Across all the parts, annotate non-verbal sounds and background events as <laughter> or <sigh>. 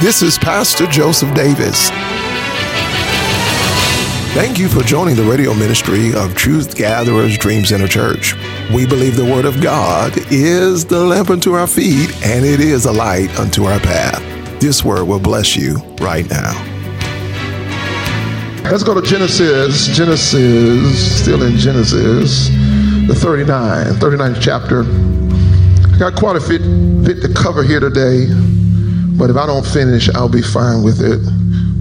This is Pastor Joseph Davis. Thank you for joining the radio ministry of Truth Gatherers Dream Center Church. We believe the Word of God is the lamp unto our feet and it is a light unto our path. This Word will bless you right now. Let's go to Genesis. Genesis, still in Genesis, the 39, 39th chapter. I got quite a bit, bit to cover here today. But if I don't finish, I'll be fine with it.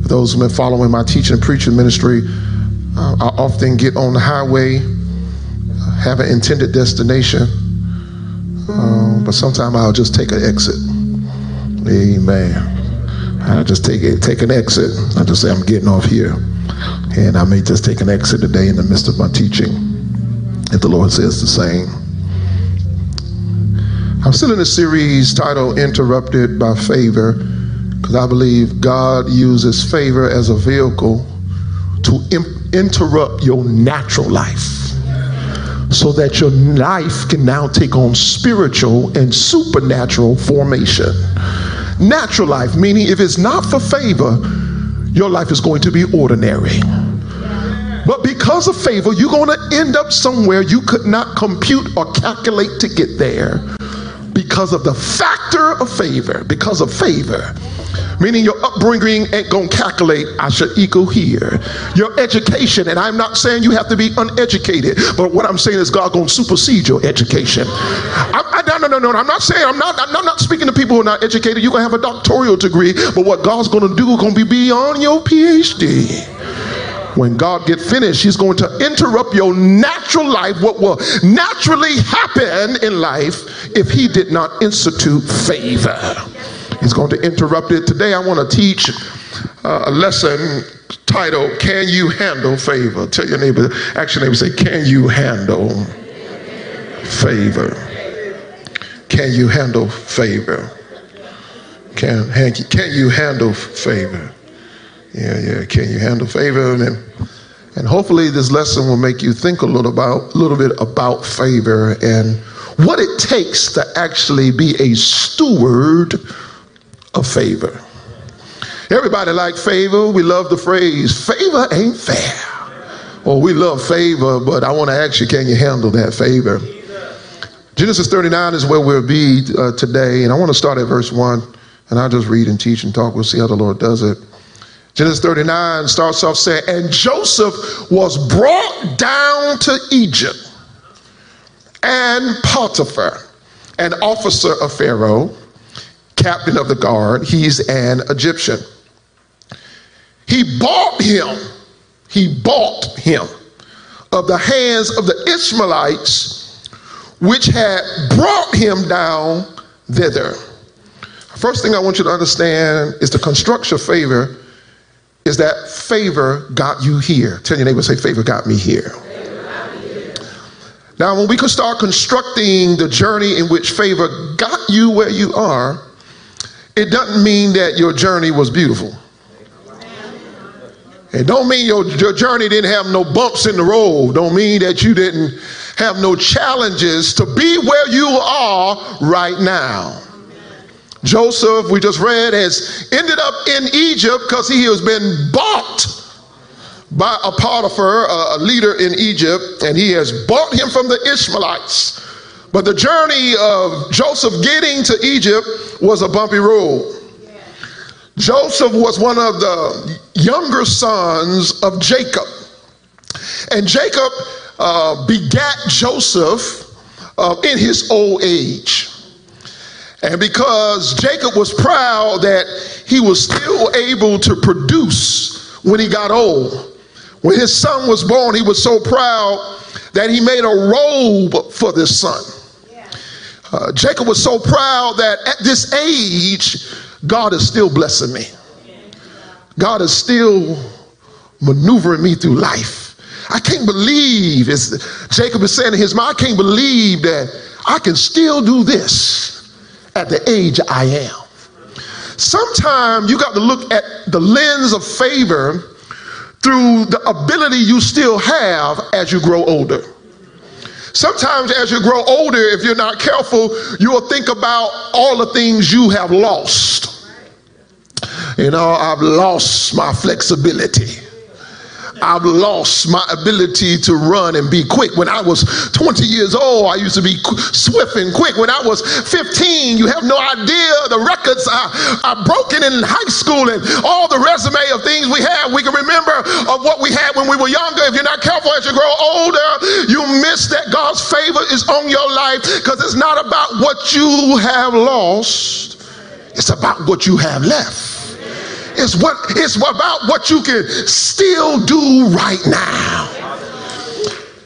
For those who've been following my teaching and preaching ministry, uh, I often get on the highway, have an intended destination, uh, but sometimes I'll just take an exit. Amen. I just take it, take an exit. I just say I'm getting off here, and I may just take an exit today in the midst of my teaching, if the Lord says the same. I'm still in a series titled Interrupted by Favor because I believe God uses favor as a vehicle to interrupt your natural life so that your life can now take on spiritual and supernatural formation. Natural life, meaning if it's not for favor, your life is going to be ordinary. But because of favor, you're going to end up somewhere you could not compute or calculate to get there because of the factor of favor, because of favor. Meaning your upbringing ain't gonna calculate, I should equal here. Your education, and I'm not saying you have to be uneducated, but what I'm saying is God gonna supersede your education. I, I, no, no, no, no, I'm not saying, I'm not, I'm not speaking to people who are not educated. You're gonna have a doctoral degree, but what God's gonna do is gonna be beyond your PhD when God get finished, he's going to interrupt your natural life, what will naturally happen in life if he did not institute favor. He's going to interrupt it. Today I want to teach uh, a lesson titled, Can You Handle Favor? Tell your neighbor, actually neighbor say, Can you handle favor? Can you handle favor? Can, can you handle favor? Yeah, yeah. Can you handle favor? And, and hopefully this lesson will make you think a little about little bit about favor and what it takes to actually be a steward of favor. Everybody like favor. We love the phrase, favor ain't fair. Well, we love favor, but I want to ask you, can you handle that favor? Genesis 39 is where we'll be uh, today, and I want to start at verse 1, and I'll just read and teach and talk. We'll see how the Lord does it. Genesis 39 starts off saying, And Joseph was brought down to Egypt, and Potiphar, an officer of Pharaoh, captain of the guard, he's an Egyptian. He bought him, he bought him of the hands of the Ishmaelites, which had brought him down thither. First thing I want you to understand is the construction favor is that favor got you here. Tell your neighbor, say, favor got me here. Now, when we can start constructing the journey in which favor got you where you are, it doesn't mean that your journey was beautiful. It don't mean your, your journey didn't have no bumps in the road. Don't mean that you didn't have no challenges to be where you are right now. Joseph, we just read, has ended up in Egypt because he has been bought by a Potiphar, a leader in Egypt, and he has bought him from the Ishmaelites. But the journey of Joseph getting to Egypt was a bumpy road. Joseph was one of the younger sons of Jacob. And Jacob uh, begat Joseph uh, in his old age. And because Jacob was proud that he was still able to produce when he got old, when his son was born, he was so proud that he made a robe for this son. Uh, Jacob was so proud that at this age, God is still blessing me. God is still maneuvering me through life. I can't believe, as Jacob is saying in his mind, I can't believe that I can still do this at the age I am. Sometimes you got to look at the lens of favor through the ability you still have as you grow older. Sometimes, as you grow older, if you're not careful, you will think about all the things you have lost. You know, I've lost my flexibility. I've lost my ability to run and be quick. When I was 20 years old, I used to be swift and quick. When I was 15, you have no idea the records are, are broken in high school and all the resume of things we have. We can remember of what we had when we were younger. If you're not careful as you grow older, you miss that God's favor is on your life because it's not about what you have lost, it's about what you have left. It's what it's about what you can still do right now.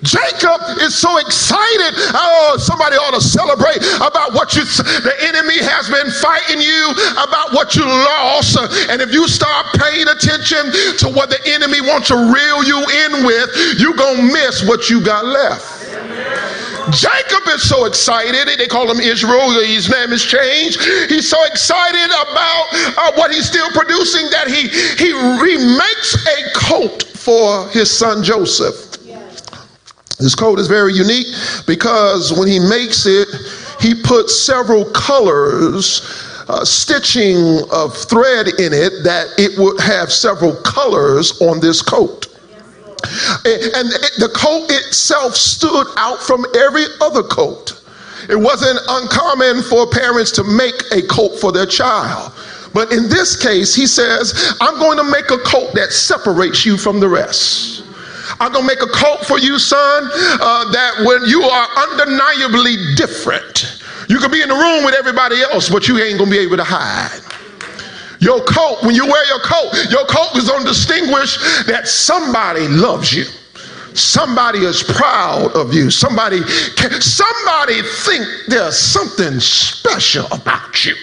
Jacob is so excited. Oh, somebody ought to celebrate about what you the enemy has been fighting you about what you lost. And if you start paying attention to what the enemy wants to reel you in with, you're gonna miss what you got left. Jacob is so excited. They call him Israel. His name is changed. He's so excited about uh, what he's still producing that he, he, he makes a coat for his son Joseph. This coat is very unique because when he makes it, he puts several colors, uh, stitching of thread in it, that it would have several colors on this coat. And the coat itself stood out from every other coat. It wasn't uncommon for parents to make a coat for their child. But in this case, he says, I'm going to make a coat that separates you from the rest. I'm going to make a coat for you, son, uh, that when you are undeniably different, you could be in the room with everybody else, but you ain't going to be able to hide. Your coat, when you wear your coat, your coat is going to distinguish that somebody loves you. Somebody is proud of you. Somebody, somebody think there's something special about you.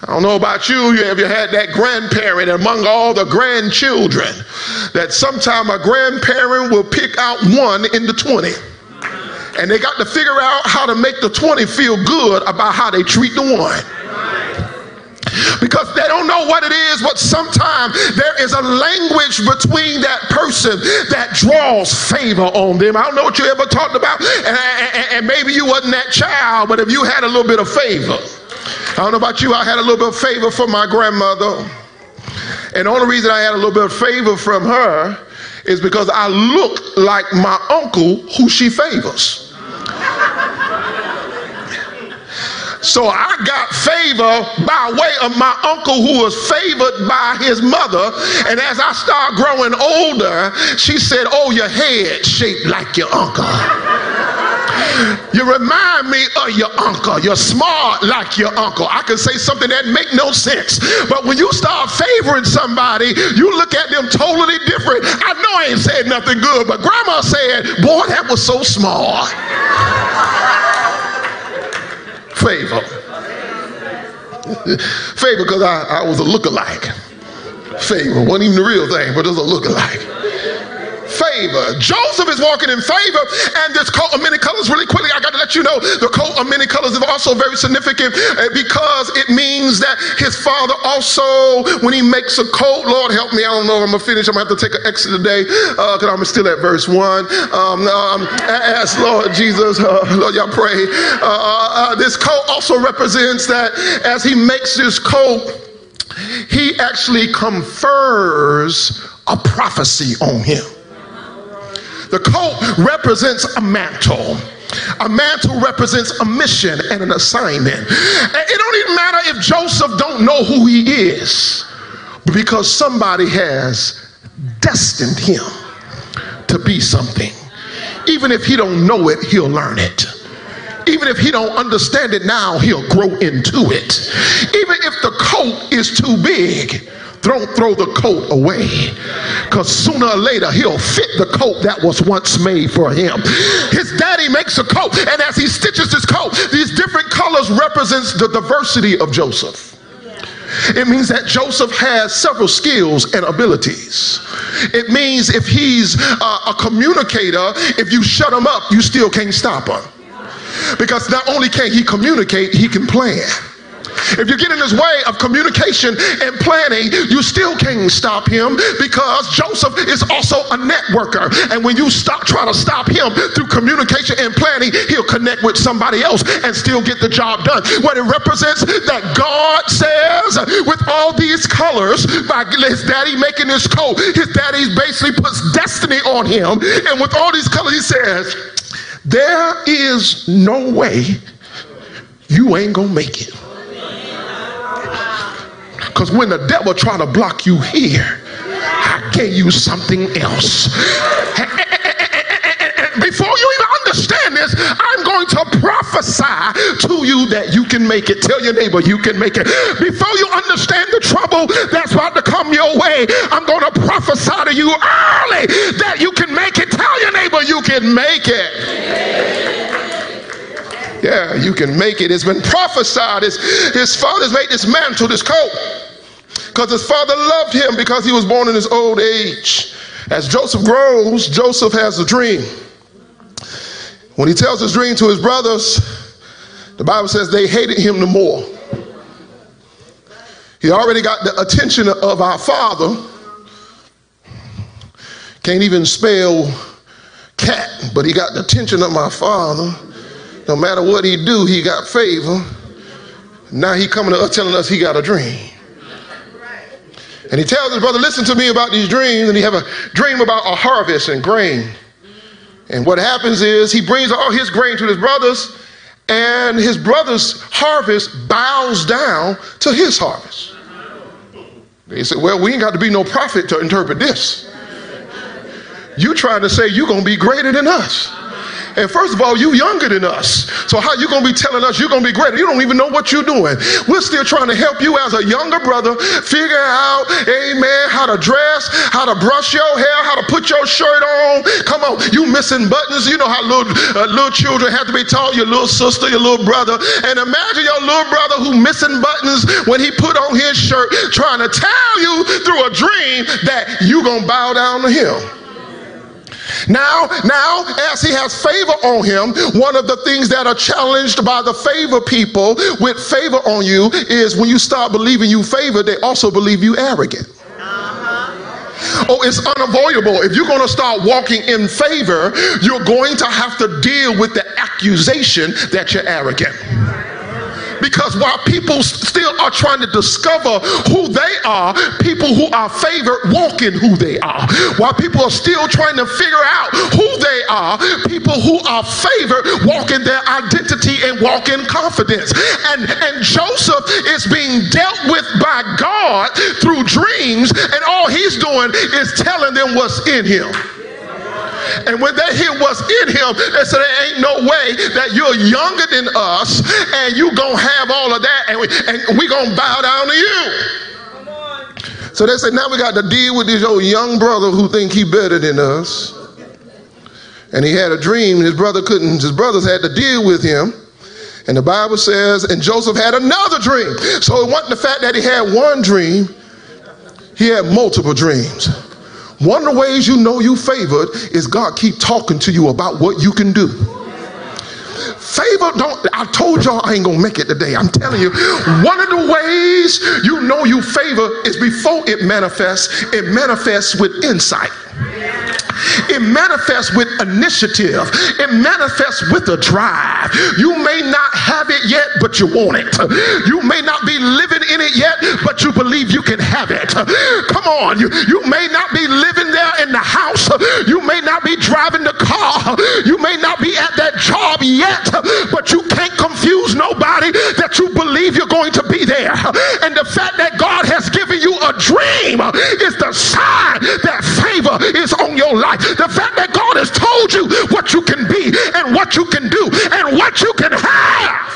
I don't know about you, you. Have you had that grandparent among all the grandchildren that sometime a grandparent will pick out one in the 20? And they got to figure out how to make the 20 feel good about how they treat the one because they don't know what it is, but sometimes there is a language between that person that draws favor on them. I don't know what you ever talked about, and, and, and maybe you wasn't that child, but if you had a little bit of favor, I don't know about you, I had a little bit of favor from my grandmother. And the only reason I had a little bit of favor from her is because I look like my uncle who she favors. So I got favor by way of my uncle who was favored by his mother. And as I start growing older, she said, Oh, your head shaped like your uncle. You remind me of your uncle. You're smart like your uncle. I can say something that make no sense. But when you start favoring somebody, you look at them totally different. I know I ain't said nothing good, but grandma said, boy, that was so smart favor. favor because I, I was a look-alike. Favor wasn't even the real thing, but it was a look-alike favor. Joseph is walking in favor, and this coat of many colors, really quickly, I got to let you know the coat of many colors is also very significant uh, because it means that his father also, when he makes a coat, Lord help me, I don't know if I'm gonna finish, I'm gonna have to take an exit today because uh, I'm still at verse one. Um, um, ask Lord Jesus, uh, Lord, y'all pray. Uh, uh, this coat also represents that as he makes this coat, he actually confers a prophecy on him. The coat represents a mantle. A mantle represents a mission and an assignment. And It don't even matter if Joseph don't know who he is, because somebody has destined him to be something. Even if he don't know it, he'll learn it. Even if he don't understand it now, he'll grow into it. Even if the coat is too big, don't throw the coat away because sooner or later he'll fit the coat that was once made for him. His daddy makes a coat, and as he stitches this coat, these different colors represents the diversity of Joseph. It means that Joseph has several skills and abilities. It means if he's a communicator, if you shut him up, you still can't stop him. Because not only can he communicate, he can plan. If you get in his way of communication and planning, you still can't stop him because Joseph is also a networker. And when you stop trying to stop him through communication and planning, he'll connect with somebody else and still get the job done. What it represents that God says with all these colors, by his daddy making this coat, his daddy basically puts destiny on him. And with all these colors, he says, There is no way you ain't gonna make it. Because when the devil try to block you here, I gave you something else. Before you even understand this, I'm going to prophesy to you that you can make it. Tell your neighbor you can make it. Before you understand the trouble that's about to come your way, I'm going to prophesy to you early that you can make it. Tell your neighbor you can make it. Yeah, you can make it. It's been prophesied. His, his father's made this mantle, this coat, because his father loved him because he was born in his old age. As Joseph grows, Joseph has a dream. When he tells his dream to his brothers, the Bible says they hated him the more. He already got the attention of our father. Can't even spell cat, but he got the attention of my father. No matter what he do, he got favor. Now he coming to us telling us he got a dream. And he tells his brother, listen to me about these dreams. And he have a dream about a harvest and grain. And what happens is he brings all his grain to his brothers, and his brother's harvest bows down to his harvest. They said, well, we ain't got to be no prophet to interpret this. You trying to say you're to be greater than us. And first of all, you younger than us. So how you gonna be telling us you're gonna be greater? You don't even know what you're doing. We're still trying to help you as a younger brother figure out, amen, how to dress, how to brush your hair, how to put your shirt on. Come on, you missing buttons. You know how little uh, little children have to be taught. Your little sister, your little brother, and imagine your little brother who missing buttons when he put on his shirt, trying to tell you through a dream that you gonna bow down to him. Now, now, as he has favor on him, one of the things that are challenged by the favor people with favor on you is when you start believing you favor, they also believe you arrogant. Uh-huh. Oh, it's unavoidable. If you're going to start walking in favor, you're going to have to deal with the accusation that you're arrogant. Because while people still are trying to discover who they are, people who are favored walk in who they are. While people are still trying to figure out who they are, people who are favored walk in their identity and walk in confidence. And, and Joseph is being dealt with by God through dreams, and all he's doing is telling them what's in him. And when they hear what's in him, they say, there ain't no way that you're younger than us and you going to have all of that and we, and we going to bow down to you. So they say, now we got to deal with this old young brother who think he better than us. And he had a dream. His brother couldn't, his brothers had to deal with him. And the Bible says, and Joseph had another dream. So it wasn't the fact that he had one dream, he had multiple dreams. One of the ways you know you favored is God keep talking to you about what you can do. Favor don't, I told y'all I ain't gonna make it today. I'm telling you, one of the ways you know you favor is before it manifests, it manifests with insight. It manifests with initiative. It manifests with a drive. You may not have it yet, but you want it. You may not be living in it yet, but you believe you can have it. Come on. You, you may not be living there in the house. You may not be driving the car. You may not be at that job yet, but you can't confuse nobody that you believe you're going to be there. And the fact that God has given you a dream is the sign that favor is on your life. The fact that God has told you what you can be and what you can do and what you can have.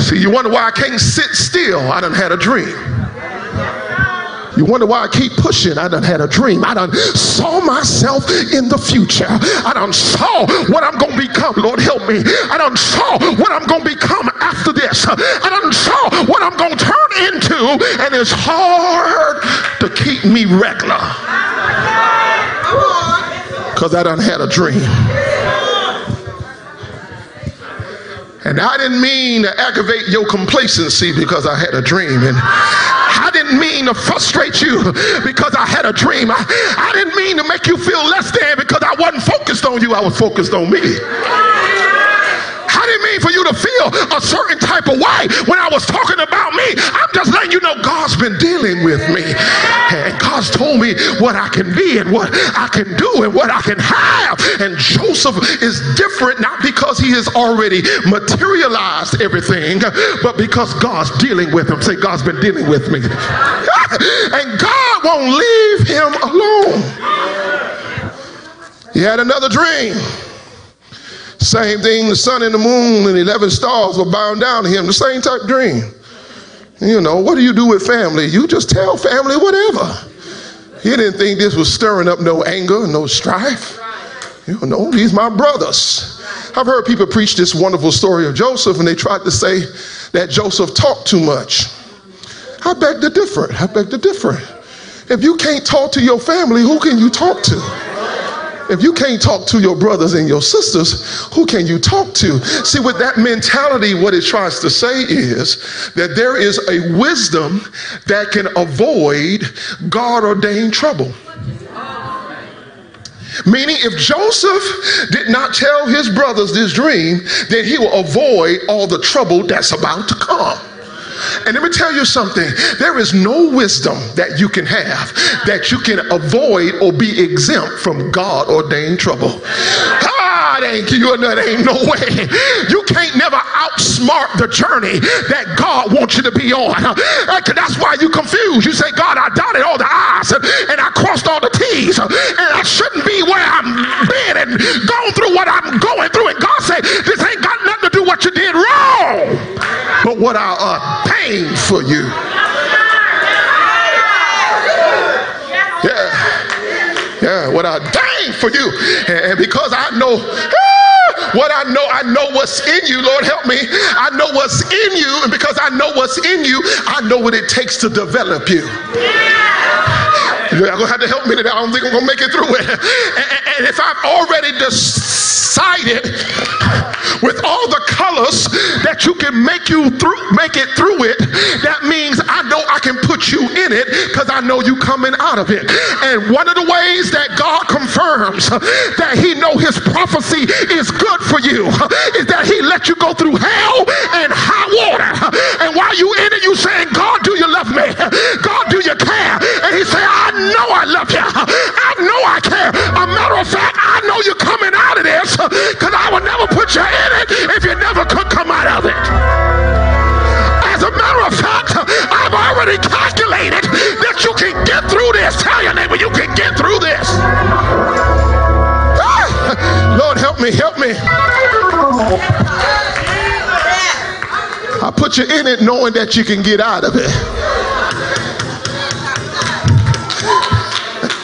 See, you wonder why I can't sit still. I done had a dream. You wonder why I keep pushing. I done had a dream. I done saw myself in the future. I done saw what I'm going to become. Lord, help me. I done saw what I'm going to become after this. I done saw what I'm going to turn into. And it's hard to keep me regular. Because I done had a dream. And I didn't mean to aggravate your complacency because I had a dream. And I didn't mean to frustrate you because I had a dream. I, I didn't mean to make you feel less than because I wasn't focused on you, I was focused on me. Didn't mean for you to feel a certain type of way when I was talking about me. I'm just letting you know God's been dealing with me. And God's told me what I can be and what I can do and what I can have. And Joseph is different not because he has already materialized everything, but because God's dealing with him. Say, God's been dealing with me. <laughs> and God won't leave him alone. He had another dream. Same thing, the sun and the moon and 11 stars were bound down to him. The same type dream. You know, what do you do with family? You just tell family whatever. He didn't think this was stirring up no anger, no strife. You know, no, these my brothers. I've heard people preach this wonderful story of Joseph, and they tried to say that Joseph talked too much. I beg to differ. I beg to differ. If you can't talk to your family, who can you talk to? If you can't talk to your brothers and your sisters, who can you talk to? See, with that mentality, what it tries to say is that there is a wisdom that can avoid God ordained trouble. Meaning, if Joseph did not tell his brothers this dream, then he will avoid all the trouble that's about to come. And let me tell you something there is no wisdom that you can have that you can avoid or be exempt from God ordained trouble. Ah, God ain't you and there ain't no way. You can't never outsmart the journey that God wants you to be on. Uh, that's why you confused. You say, God, I dotted all the I's and I crossed all the T's, and I shouldn't be where I'm been and going through what I'm going through. And God said, This ain't got nothing to do what you did wrong, but what I ordained for you. Yeah. Yeah, what I ordained for you. And because I know ah, what I know, I know what's in you. Lord, help me. I know what's in you. And because I know what's in you, I know what it takes to develop you. You're to have to help me today. I don't think I'm to make it through it. And, and if I've already decided with all the colors that you can make you through make it through it. That means i know i can put you in it because i know you coming out of it. And one of the ways that god confirms that he know his prophecy is good for you is that he let you go through hell and high water. And while you in it you saying god do you love me? God do you care? And he say i know i love you. I know i care. A matter of fact i know you're coming out of this because i will never put you in it if you never could come out of it. As a matter of fact, I've already calculated that you can get through this. Tell your neighbor you can get through this. Ah! Lord, help me, help me. I put you in it knowing that you can get out of it.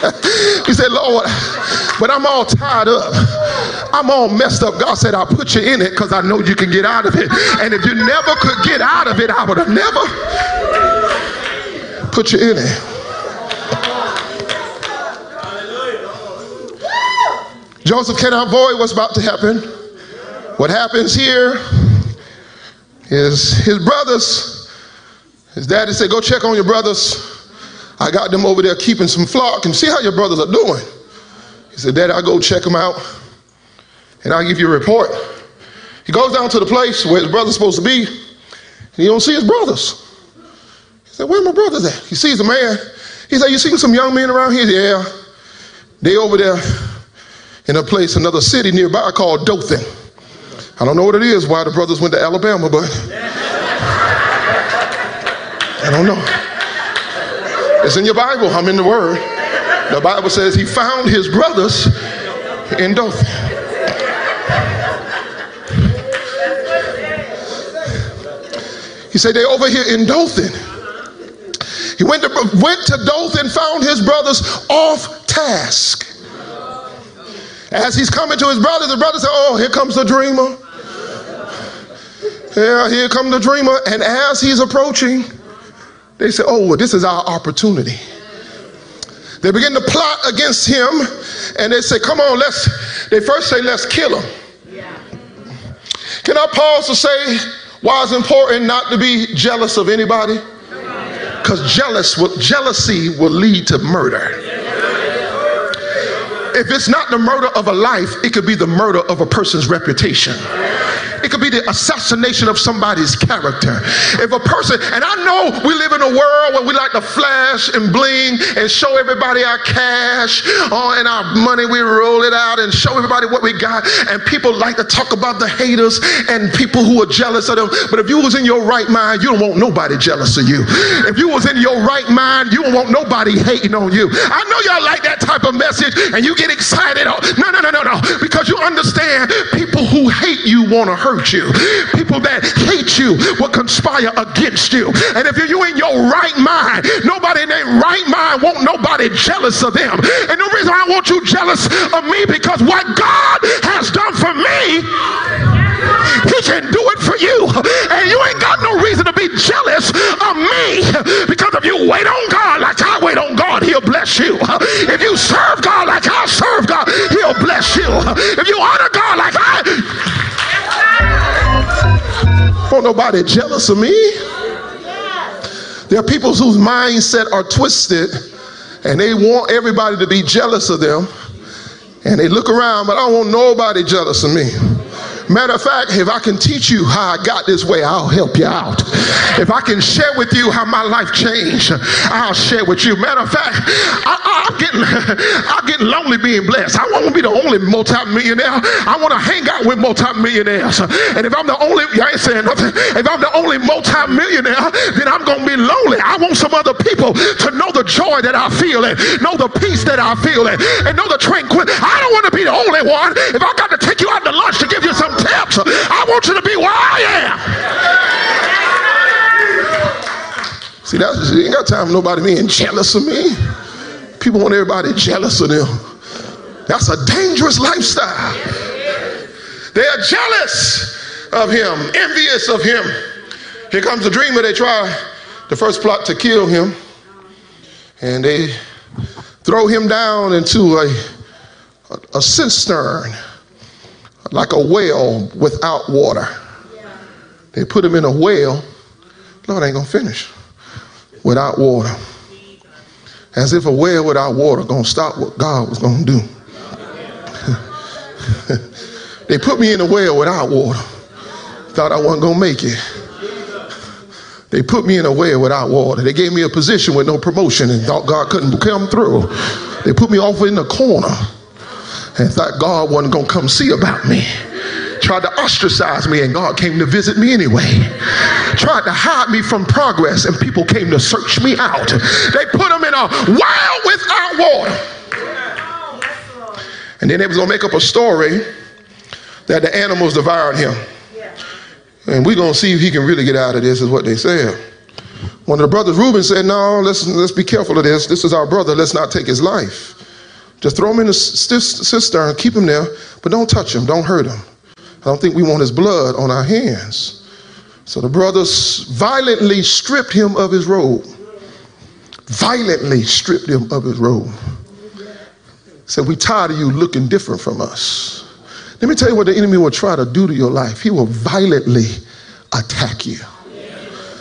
<laughs> he said, Lord, but I'm all tied up. I'm all messed up. God said, I'll put you in it because I know you can get out of it. And if you never could get out of it, I would have never put you in it. Joseph cannot avoid what's about to happen. What happens here is his brothers, his daddy said, Go check on your brothers. I got them over there keeping some flock and see how your brothers are doing. He said, Daddy, I'll go check them out and I'll give you a report. He goes down to the place where his brother's supposed to be, and he don't see his brothers. He said, Where my brothers at? He sees a man. He said, You seen some young men around here? Yeah. They over there in a place, another city nearby called Dothan. I don't know what it is, why the brothers went to Alabama, but I don't know. It's in your Bible. I'm in the Word. The Bible says he found his brothers in Dothan. He said, they over here in Dothan. He went to, went to Dothan, found his brothers off task. As he's coming to his brothers, the brothers said, Oh, here comes the dreamer. Yeah, here comes the dreamer. And as he's approaching, they say, Oh, well, this is our opportunity. They begin to plot against him and they say, Come on, let's, they first say, Let's kill him. Yeah. Can I pause to say why it's important not to be jealous of anybody? Because jealous will, jealousy will lead to murder. If it's not the murder of a life, it could be the murder of a person's reputation. It could be the assassination of somebody's character. If a person, and I know we live in a world where we like to flash and bling and show everybody our cash oh, and our money, we roll it out and show everybody what we got. And people like to talk about the haters and people who are jealous of them. But if you was in your right mind, you don't want nobody jealous of you. If you was in your right mind, you don't want nobody hating on you. I know y'all like that type of message and you get excited. Oh, no, no, no, no, no. Because you understand people who hate you want to hurt hurt you. People that hate you will conspire against you. And if you're in your right mind, nobody in their right mind won't nobody jealous of them. And the reason I want you jealous of me because what God has done for me, he can do it for you. And you ain't got no reason to be jealous of me because if you wait on God like I wait on God, he'll bless you. If you serve God like I serve God, he'll bless you. If you honor God like I Want nobody jealous of me? There are people whose mindset are twisted and they want everybody to be jealous of them. And they look around, but I don't want nobody jealous of me. Matter of fact, if I can teach you how I got this way, I'll help you out. If I can share with you how my life changed, I'll share with you. Matter of fact, I, am getting, I'm getting <laughs> lonely being blessed. I won't be the only multimillionaire. I want to hang out with multimillionaires. And if I'm the only, you ain't saying nothing. If I'm the only multimillionaire, then I'm going to be lonely. I want some other people to know the joy that I feel and know the peace that I feel and, and know the tranquility. I don't want to be the only one. If I got to take you out to lunch to give you some I want you to be where I am. See, that's, you ain't got time for nobody being jealous of me. People want everybody jealous of them. That's a dangerous lifestyle. They are jealous of him, envious of him. Here comes the dreamer. They try the first plot to kill him, and they throw him down into a, a, a cistern like a well without water. They put him in a well. Lord ain't gonna finish without water. As if a well without water gonna stop what God was gonna do. <laughs> they put me in a well without water. Thought I wasn't gonna make it. They put me in a well without water. They gave me a position with no promotion and thought God couldn't come through. They put me off in the corner and thought God wasn't going to come see about me. Tried to ostracize me, and God came to visit me anyway. Tried to hide me from progress, and people came to search me out. They put him in a well without water. And then they was going to make up a story that the animals devoured him. And we're going to see if he can really get out of this, is what they said. One of the brothers, Reuben, said, No, let's, let's be careful of this. This is our brother. Let's not take his life. Just throw him in the cistern, keep him there, but don't touch him, don't hurt him. I don't think we want his blood on our hands. So the brothers violently stripped him of his robe. Violently stripped him of his robe. Said, We tired of you looking different from us. Let me tell you what the enemy will try to do to your life. He will violently attack you.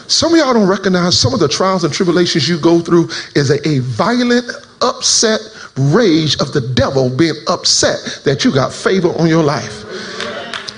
Some of y'all don't recognize some of the trials and tribulations you go through is a, a violent, upset rage of the devil being upset that you got favor on your life.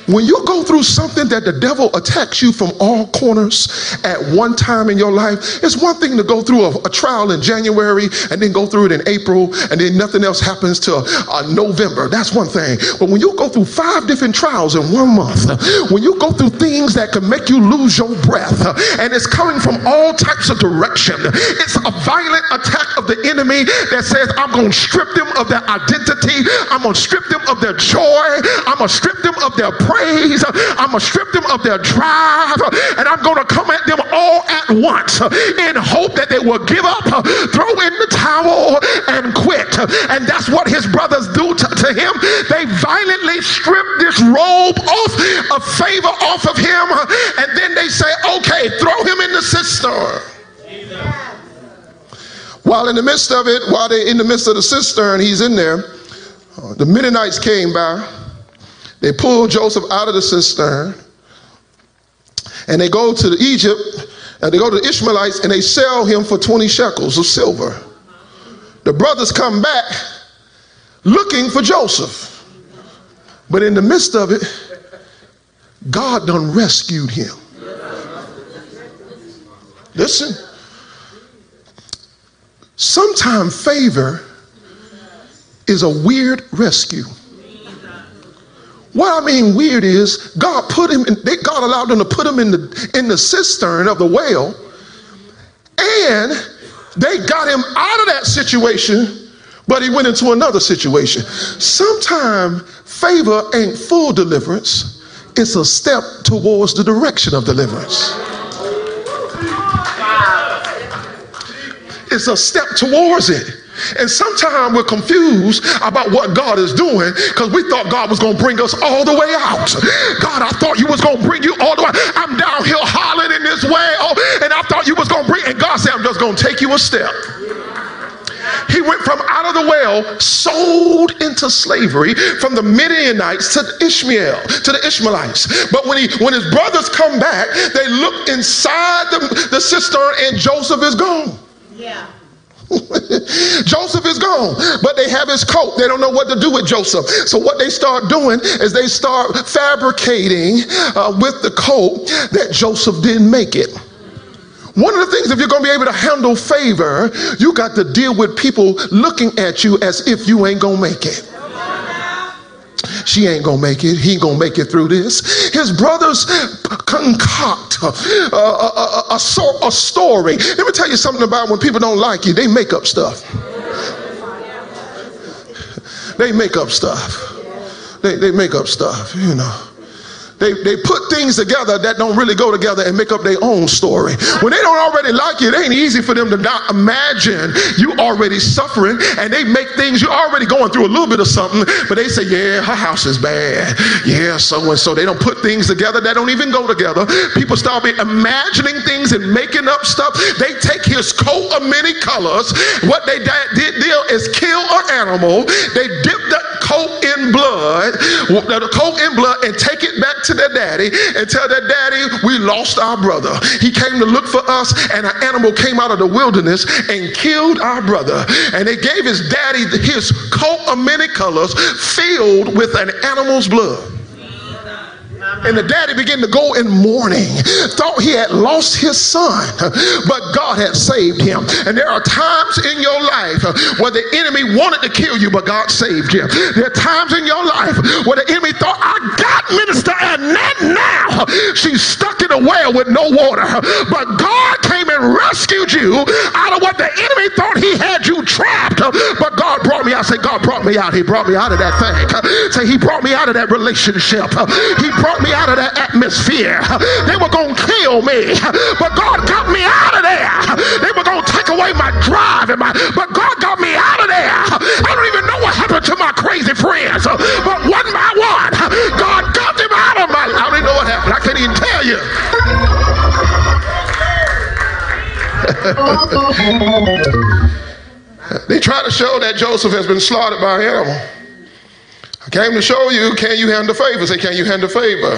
When you go through something that the devil attacks you from all corners at one time in your life, it's one thing to go through a, a trial in January and then go through it in April and then nothing else happens till uh, November. That's one thing. But when you go through five different trials in one month, when you go through things that can make you lose your breath and it's coming from all types of direction, it's a violent attack of the enemy that says, I'm going to strip them of their identity, I'm going to strip them of their joy, I'm going to strip them of their praise praise. I'm going to strip them of their drive and I'm going to come at them all at once in hope that they will give up, throw in the towel, and quit. And that's what his brothers do to, to him. They violently strip this robe off of favor off of him and then they say, okay, throw him in the cistern. While in the midst of it, while they're in the midst of the cistern, he's in there. Uh, the Midianites came by they pull Joseph out of the cistern, And they go to Egypt and they go to the Ishmaelites and they sell him for 20 shekels of silver. The brothers come back looking for Joseph. But in the midst of it, God done rescued him. Listen, sometimes favor is a weird rescue. What I mean weird is God put him in, they, God allowed them to put him in the in the cistern of the whale, and they got him out of that situation, but he went into another situation. Sometimes favor ain't full deliverance, it's a step towards the direction of deliverance. It's a step towards it. And sometimes we're confused about what God is doing because we thought God was going to bring us all the way out. God, I thought you was going to bring you all the way. I'm down here hollering in this well, oh, and I thought you was going to bring, and God said, I'm just going to take you a step. He went from out of the well, sold into slavery from the Midianites to Ishmael, to the Ishmaelites. But when he when his brothers come back, they look inside the, the cistern and Joseph is gone. Yeah. <laughs> Joseph is gone, but they have his coat. They don't know what to do with Joseph. So, what they start doing is they start fabricating uh, with the coat that Joseph didn't make it. One of the things, if you're going to be able to handle favor, you got to deal with people looking at you as if you ain't going to make it. She ain't gonna make it. He gonna make it through this. His brothers concoct a, a, a, a, a story. Let me tell you something about when people don't like you, they make up stuff. They make up stuff. They, they make up stuff, you know. They, they put things together that don't really go together and make up their own story. When they don't already like you, it ain't easy for them to not imagine you already suffering and they make things, you're already going through a little bit of something, but they say, yeah, her house is bad. Yeah, so and so. They don't put things together that don't even go together. People start imagining things and making up stuff. They take his coat of many colors. What they did deal is kill an animal. They dip the coat in blood, the coat in blood, and take it back to their daddy and tell their daddy, we lost our brother. He came to look for us, and an animal came out of the wilderness and killed our brother. And they gave his daddy his coat of many colors filled with an animal's blood. And the daddy began to go in mourning, thought he had lost his son, but God had saved him. And there are times in your life where the enemy wanted to kill you, but God saved you. There are times in your life where the enemy thought, I got Minister Annette now. She's stuck in a well with no water. But God came and rescued you out of what the enemy thought he had you trapped. But God brought me out. Say, God brought me out. He brought me out of that thing. Say, He brought me out of that relationship. He brought me out of that atmosphere. They were going to kill me, but God got me out of there. They were going to take away my drive, and my, but God got me out of there. I don't even know what happened to my crazy friends, but one by one, God got them out of my I don't even know what happened. I can't even tell you. <laughs> they try to show that Joseph has been slaughtered by an animal. I came to show you, can you handle favor? Say, can you handle favor?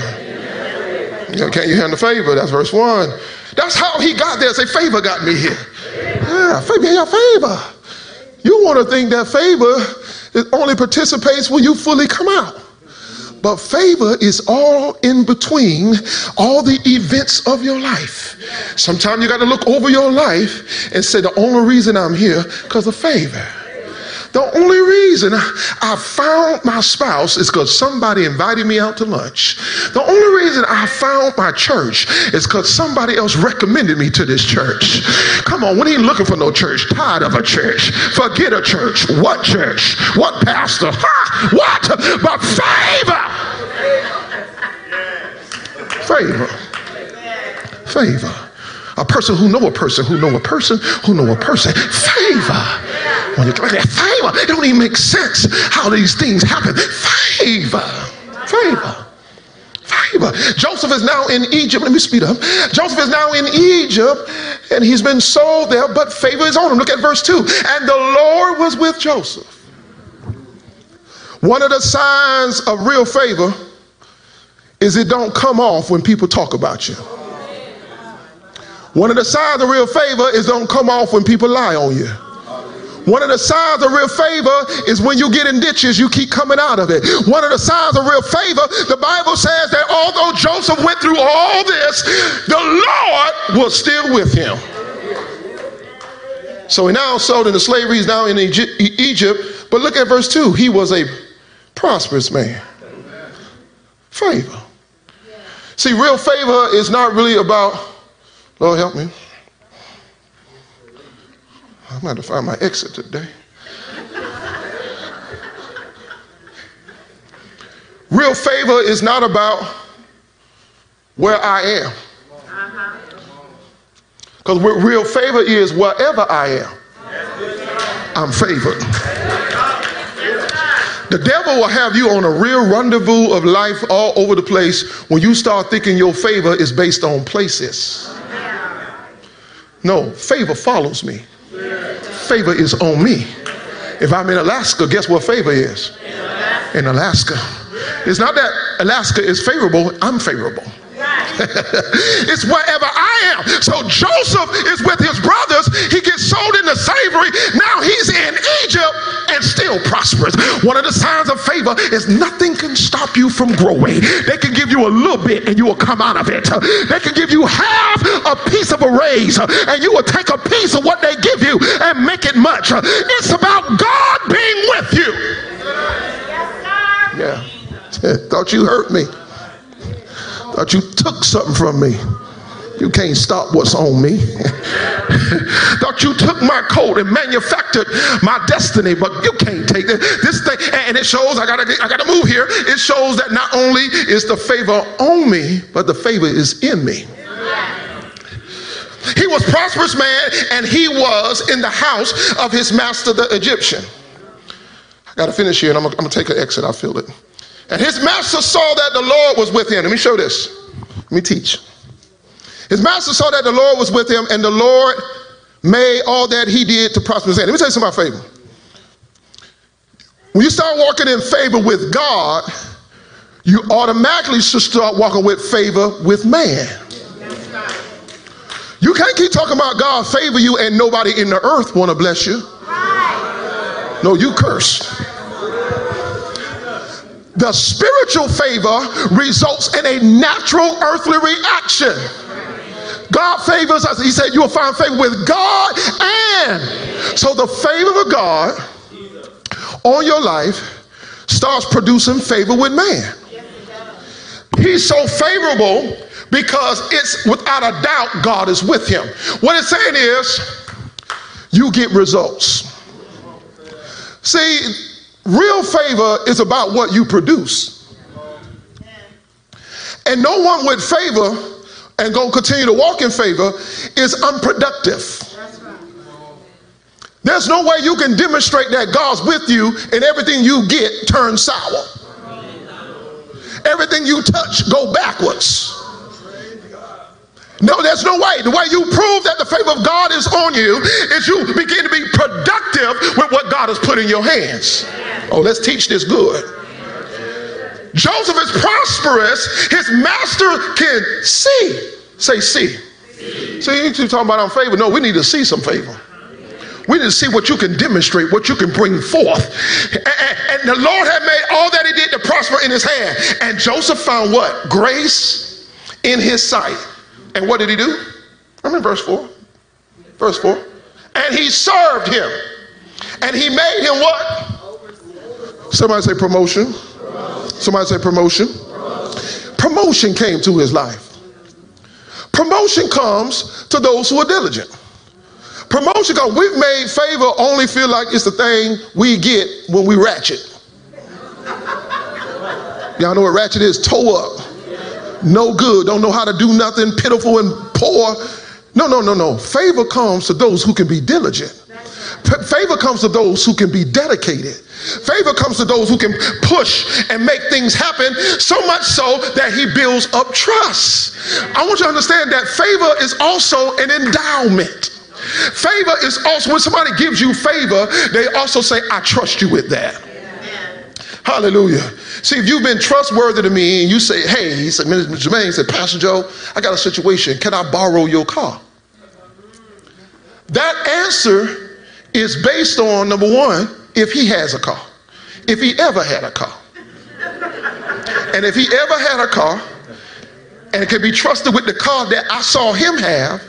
You know, can you handle favor? That's verse one. That's how he got there. Say, favor got me here. Yeah, favor, yeah, favor. You want to think that favor only participates when you fully come out. But favor is all in between all the events of your life. Sometimes you got to look over your life and say, the only reason I'm here because of favor. The only reason I found my spouse is because somebody invited me out to lunch. The only reason I found my church is because somebody else recommended me to this church. Come on, we ain't looking for no church. Tired of a church. Forget a church. What church? What pastor? Ha! What? But favor. Favor. Favor. A person who know a person who know a person who know a person. Favor. When you favor, it don't even make sense how these things happen. Favor. Favor. Favor. Joseph is now in Egypt. Let me speed up. Joseph is now in Egypt and he's been sold there, but favor is on him. Look at verse 2. And the Lord was with Joseph. One of the signs of real favor is it don't come off when people talk about you. One of the signs of real favor is don't come off when people lie on you. One of the signs of real favor is when you get in ditches, you keep coming out of it. One of the signs of real favor, the Bible says that although Joseph went through all this, the Lord was still with him. So he now sold into slavery, he's now in Egypt. But look at verse 2. He was a prosperous man. Favor. See, real favor is not really about, Lord help me. I'm going to find my exit today. Real favor is not about where I am. Uh-huh. Because what real favor is wherever I am, I'm favored. The devil will have you on a real rendezvous of life all over the place when you start thinking your favor is based on places. No, favor follows me favor is on me. If I'm in Alaska, guess what favor is? In Alaska. It's not that Alaska is favorable, I'm favorable. <laughs> it's wherever I am. So Joseph is with his brothers. He gets sold into slavery. Now he's in Egypt and still prosperous. One of the signs of favor is nothing can stop you from growing. They can give you a little bit and you will come out of it. They can give you half a piece of a raise and you will take a piece of what they give you and make it much. It's about God being with you. Yeah. <laughs> Thought you hurt me. Thought you took something from me. You can't stop what's on me. <laughs> Thought you took my coat and manufactured my destiny, but you can't take it. This thing, and it shows I gotta I gotta move here. It shows that not only is the favor on me, but the favor is in me. He was prosperous man, and he was in the house of his master, the Egyptian. I gotta finish here, and I'm, I'm gonna take an exit. I feel it. And his master saw that the Lord was with him. Let me show this. Let me teach. His master saw that the Lord was with him, and the Lord made all that he did to prosper his hand. Let me tell you something about favor. When you start walking in favor with God, you automatically should start walking with favor with man. You can't keep talking about God favor you and nobody in the earth want to bless you. No, you curse the spiritual favor results in a natural earthly reaction. God favors us. He said, You will find favor with God and. So the favor of God on your life starts producing favor with man. He's so favorable because it's without a doubt God is with him. What it's saying is, you get results. See, Real favor is about what you produce. And no one with favor and to continue to walk in favor is unproductive. There's no way you can demonstrate that God's with you and everything you get turns sour. Everything you touch go backwards. No, there's no way. The way you prove that the favor of God is on you is you begin to be productive with what God has put in your hands. Oh, let's teach this good. Joseph is prosperous. His master can see. Say, see. See, so you keep talking about favor. No, we need to see some favor. We need to see what you can demonstrate, what you can bring forth. And, and, and the Lord had made all that he did to prosper in his hand. And Joseph found what? Grace in his sight. And what did he do? I'm in verse 4. Verse 4. And he served him. And he made him what? Somebody say promotion. Somebody say promotion. Promotion came to his life. Promotion comes to those who are diligent. Promotion comes. We've made favor only feel like it's the thing we get when we ratchet. Y'all know what ratchet is? Toe up. No good. Don't know how to do nothing. Pitiful and poor. No, no, no, no. Favor comes to those who can be diligent. Favor comes to those who can be dedicated. Favor comes to those who can push and make things happen so much so that he builds up trust. I want you to understand that favor is also an endowment. Favor is also, when somebody gives you favor, they also say, I trust you with that. Hallelujah. See, if you've been trustworthy to me and you say, hey, he said, Minister Jermaine said, Pastor Joe, I got a situation. Can I borrow your car? That answer is based on number one, if he has a car, if he ever had a car. And if he ever had a car, and it can be trusted with the car that I saw him have,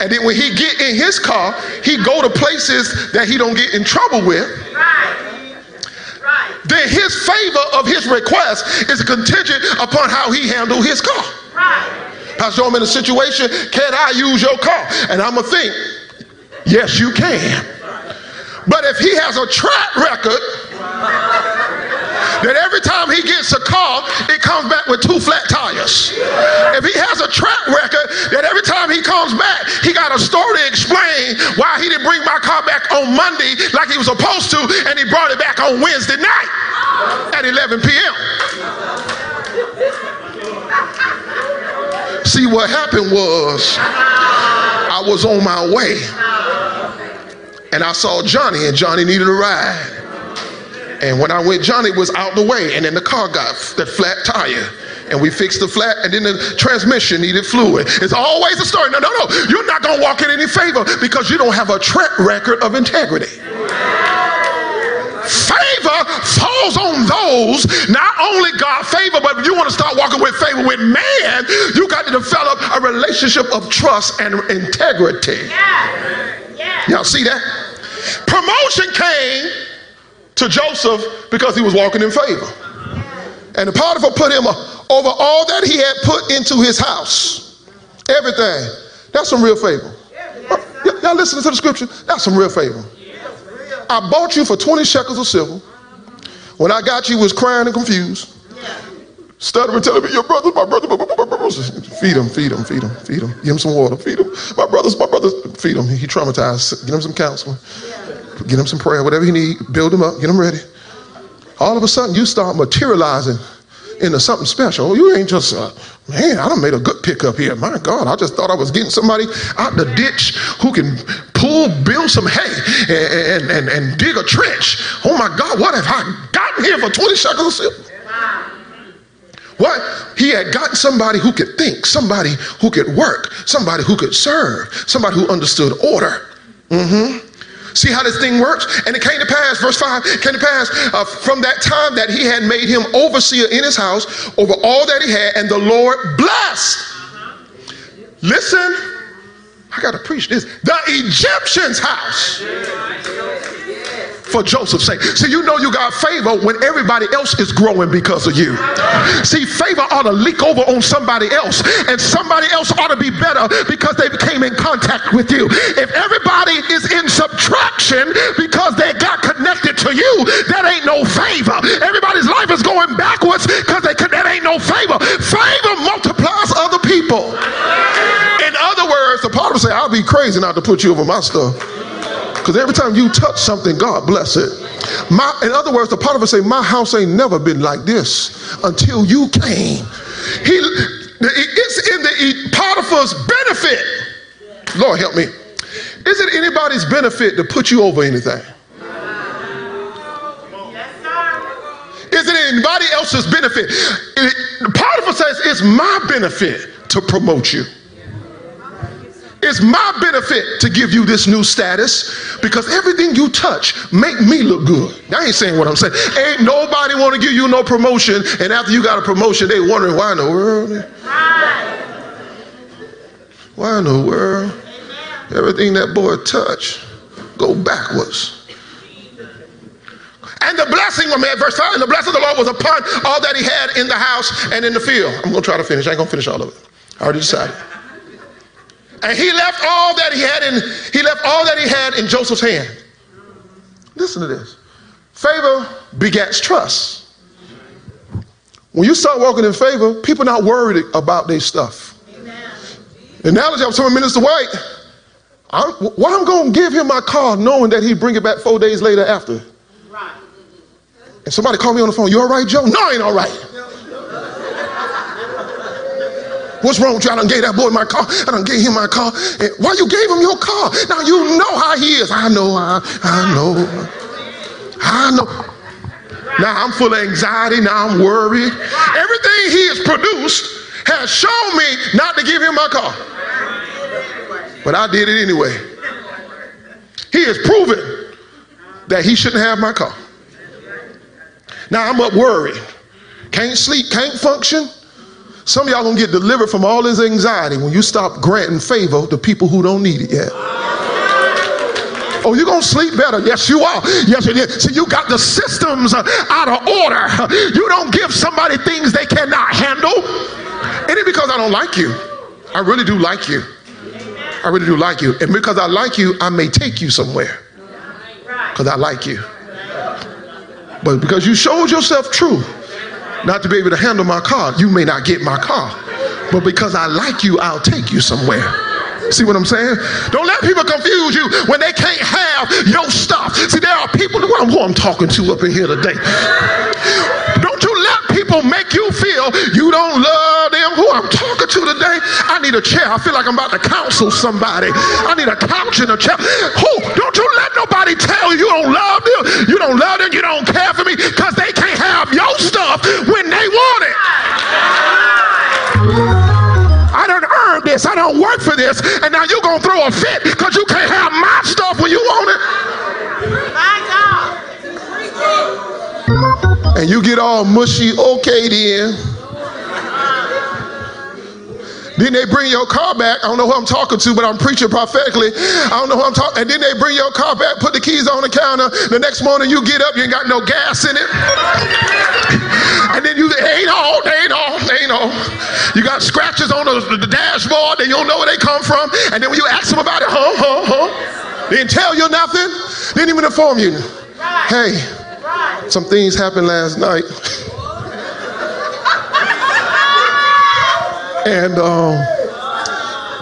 and then when he get in his car, he go to places that he don't get in trouble with. Then his favor of his request is contingent upon how he handle his car. Right. Pastor, I'm in a situation. Can I use your car? And I'm gonna think, yes, you can. But if he has a track record that every time he gets a car, it comes back with two flat tires. If he has a track record that every time he comes back, he got a story to explain why he didn't bring my car back on Monday like he was supposed to, and he brought it back on Wednesday night at 11 p.m. See, what happened was I was on my way and I saw Johnny, and Johnny needed a ride. And when I went, Johnny was out the way, and then the car got that flat tire. And we fixed the flat, and then the transmission needed fluid. It's always a story. No, no, no. You're not going to walk in any favor because you don't have a track record of integrity. Favor falls on those, not only God favor, but if you want to start walking with favor with man, you got to develop a relationship of trust and integrity. Yeah. Yeah. Y'all see that? Promotion came to Joseph because he was walking in favor. And the Potiphar put him uh, over all that he had put into his house. Everything. That's some real favor. Y'all listening to the scripture? That's some real favor. I bought you for 20 shekels of silver. When I got you, was crying and confused. Stuttering, telling me, your brothers, my brothers, my brothers. Feed him, feed him, feed him, feed him. Give him some water, feed him. My brothers, my brothers, feed him. He traumatized. Give him some counseling get him some prayer, whatever he need, build him up, get him ready. All of a sudden, you start materializing into something special. You ain't just, uh, man, I done made a good pickup here. My God, I just thought I was getting somebody out the ditch who can pull, build some hay and, and, and, and dig a trench. Oh my God, what have I gotten here for 20 shekels of silver? What? He had gotten somebody who could think, somebody who could work, somebody who could serve, somebody who understood order. Mm-hmm. See how this thing works? And it came to pass, verse 5 came to pass uh, from that time that he had made him overseer in his house over all that he had, and the Lord blessed. Listen, I got to preach this. The Egyptian's house for Joseph's sake. See, you know you got favor when everybody else is growing because of you. See, favor ought to leak over on somebody else, and somebody else ought to be better because they came in contact with you. If everybody is in subtraction because they got connected to you, that ain't no favor. Everybody's life is going backwards because they that ain't no favor. Favor multiplies other people. In other words, the part say, I'll be crazy not to put you over my stuff. Because every time you touch something, God bless it. My, in other words, the Potiphar say, my house ain't never been like this until you came. He, it's in the Potiphar's benefit. Lord help me. Is it anybody's benefit to put you over anything? Is it anybody else's benefit? Potiphar says it's my benefit to promote you. It's my benefit to give you this new status because everything you touch make me look good. I ain't saying what I'm saying. Ain't nobody want to give you no promotion, and after you got a promotion, they wondering why in the world. Why in the world? Everything that boy touch go backwards. And the blessing, of man, verse 5, and the blessing of the Lord was upon all that he had in the house and in the field. I'm going to try to finish. I ain't going to finish all of it. I already decided. And he left all that he had in he left all that he had in Joseph's hand. Listen to this. Favor begets trust. When you start walking in favor, people not worried about their stuff. Amen. The analogy I was telling Minister White, I'm, why I'm going to give him my car knowing that he'd bring it back four days later after. Right. And somebody called me on the phone, you all right, Joe? No, I ain't all right. What's wrong with you? I done gave that boy my car. I done gave him my car. And why you gave him your car? Now you know how he is. I know, I, I know. I know. Now I'm full of anxiety. Now I'm worried. Everything he has produced has shown me not to give him my car. but I did it anyway. He has proven that he shouldn't have my car. Now I'm up worried. Can't sleep, can't function. Some of y'all gonna get delivered from all this anxiety when you stop granting favor to people who don't need it yet. Oh, you're going to sleep better. Yes, you are. Yes, you is. See, you got the systems out of order. You don't give somebody things they cannot handle. It ain't because I don't like you. I really do like you. I really do like you. And because I like you, I may take you somewhere. Because I like you. But because you showed yourself true, not to be able to handle my car, you may not get my car. But because I like you, I'll take you somewhere. See what I'm saying? Don't let people confuse you when they can't have your stuff. See, there are people who I'm, who I'm talking to up in here today. Don't you let people make you feel you don't love them. Who I'm talking to today? I need a chair. I feel like I'm about to counsel somebody. I need a couch and a chair. Who? Don't you let nobody tell you you don't love them. You don't love them. You don't care for me because they can't have your stuff when they want it. I don't earn this. I don't work for this. And now you're going to throw a fit because you can't have my stuff when you want it. And you get all mushy, okay then. Then they bring your car back. I don't know who I'm talking to, but I'm preaching prophetically. I don't know who I'm talking. And then they bring your car back, put the keys on the counter. The next morning you get up, you ain't got no gas in it. <laughs> and then you ain't all, ain't all, ain't all. You got scratches on the, the, dashboard, and you don't know where they come from. And then when you ask them about it, huh, huh, huh, they didn't tell you nothing. They didn't even inform you. Hey, some things happened last night. <laughs> And um,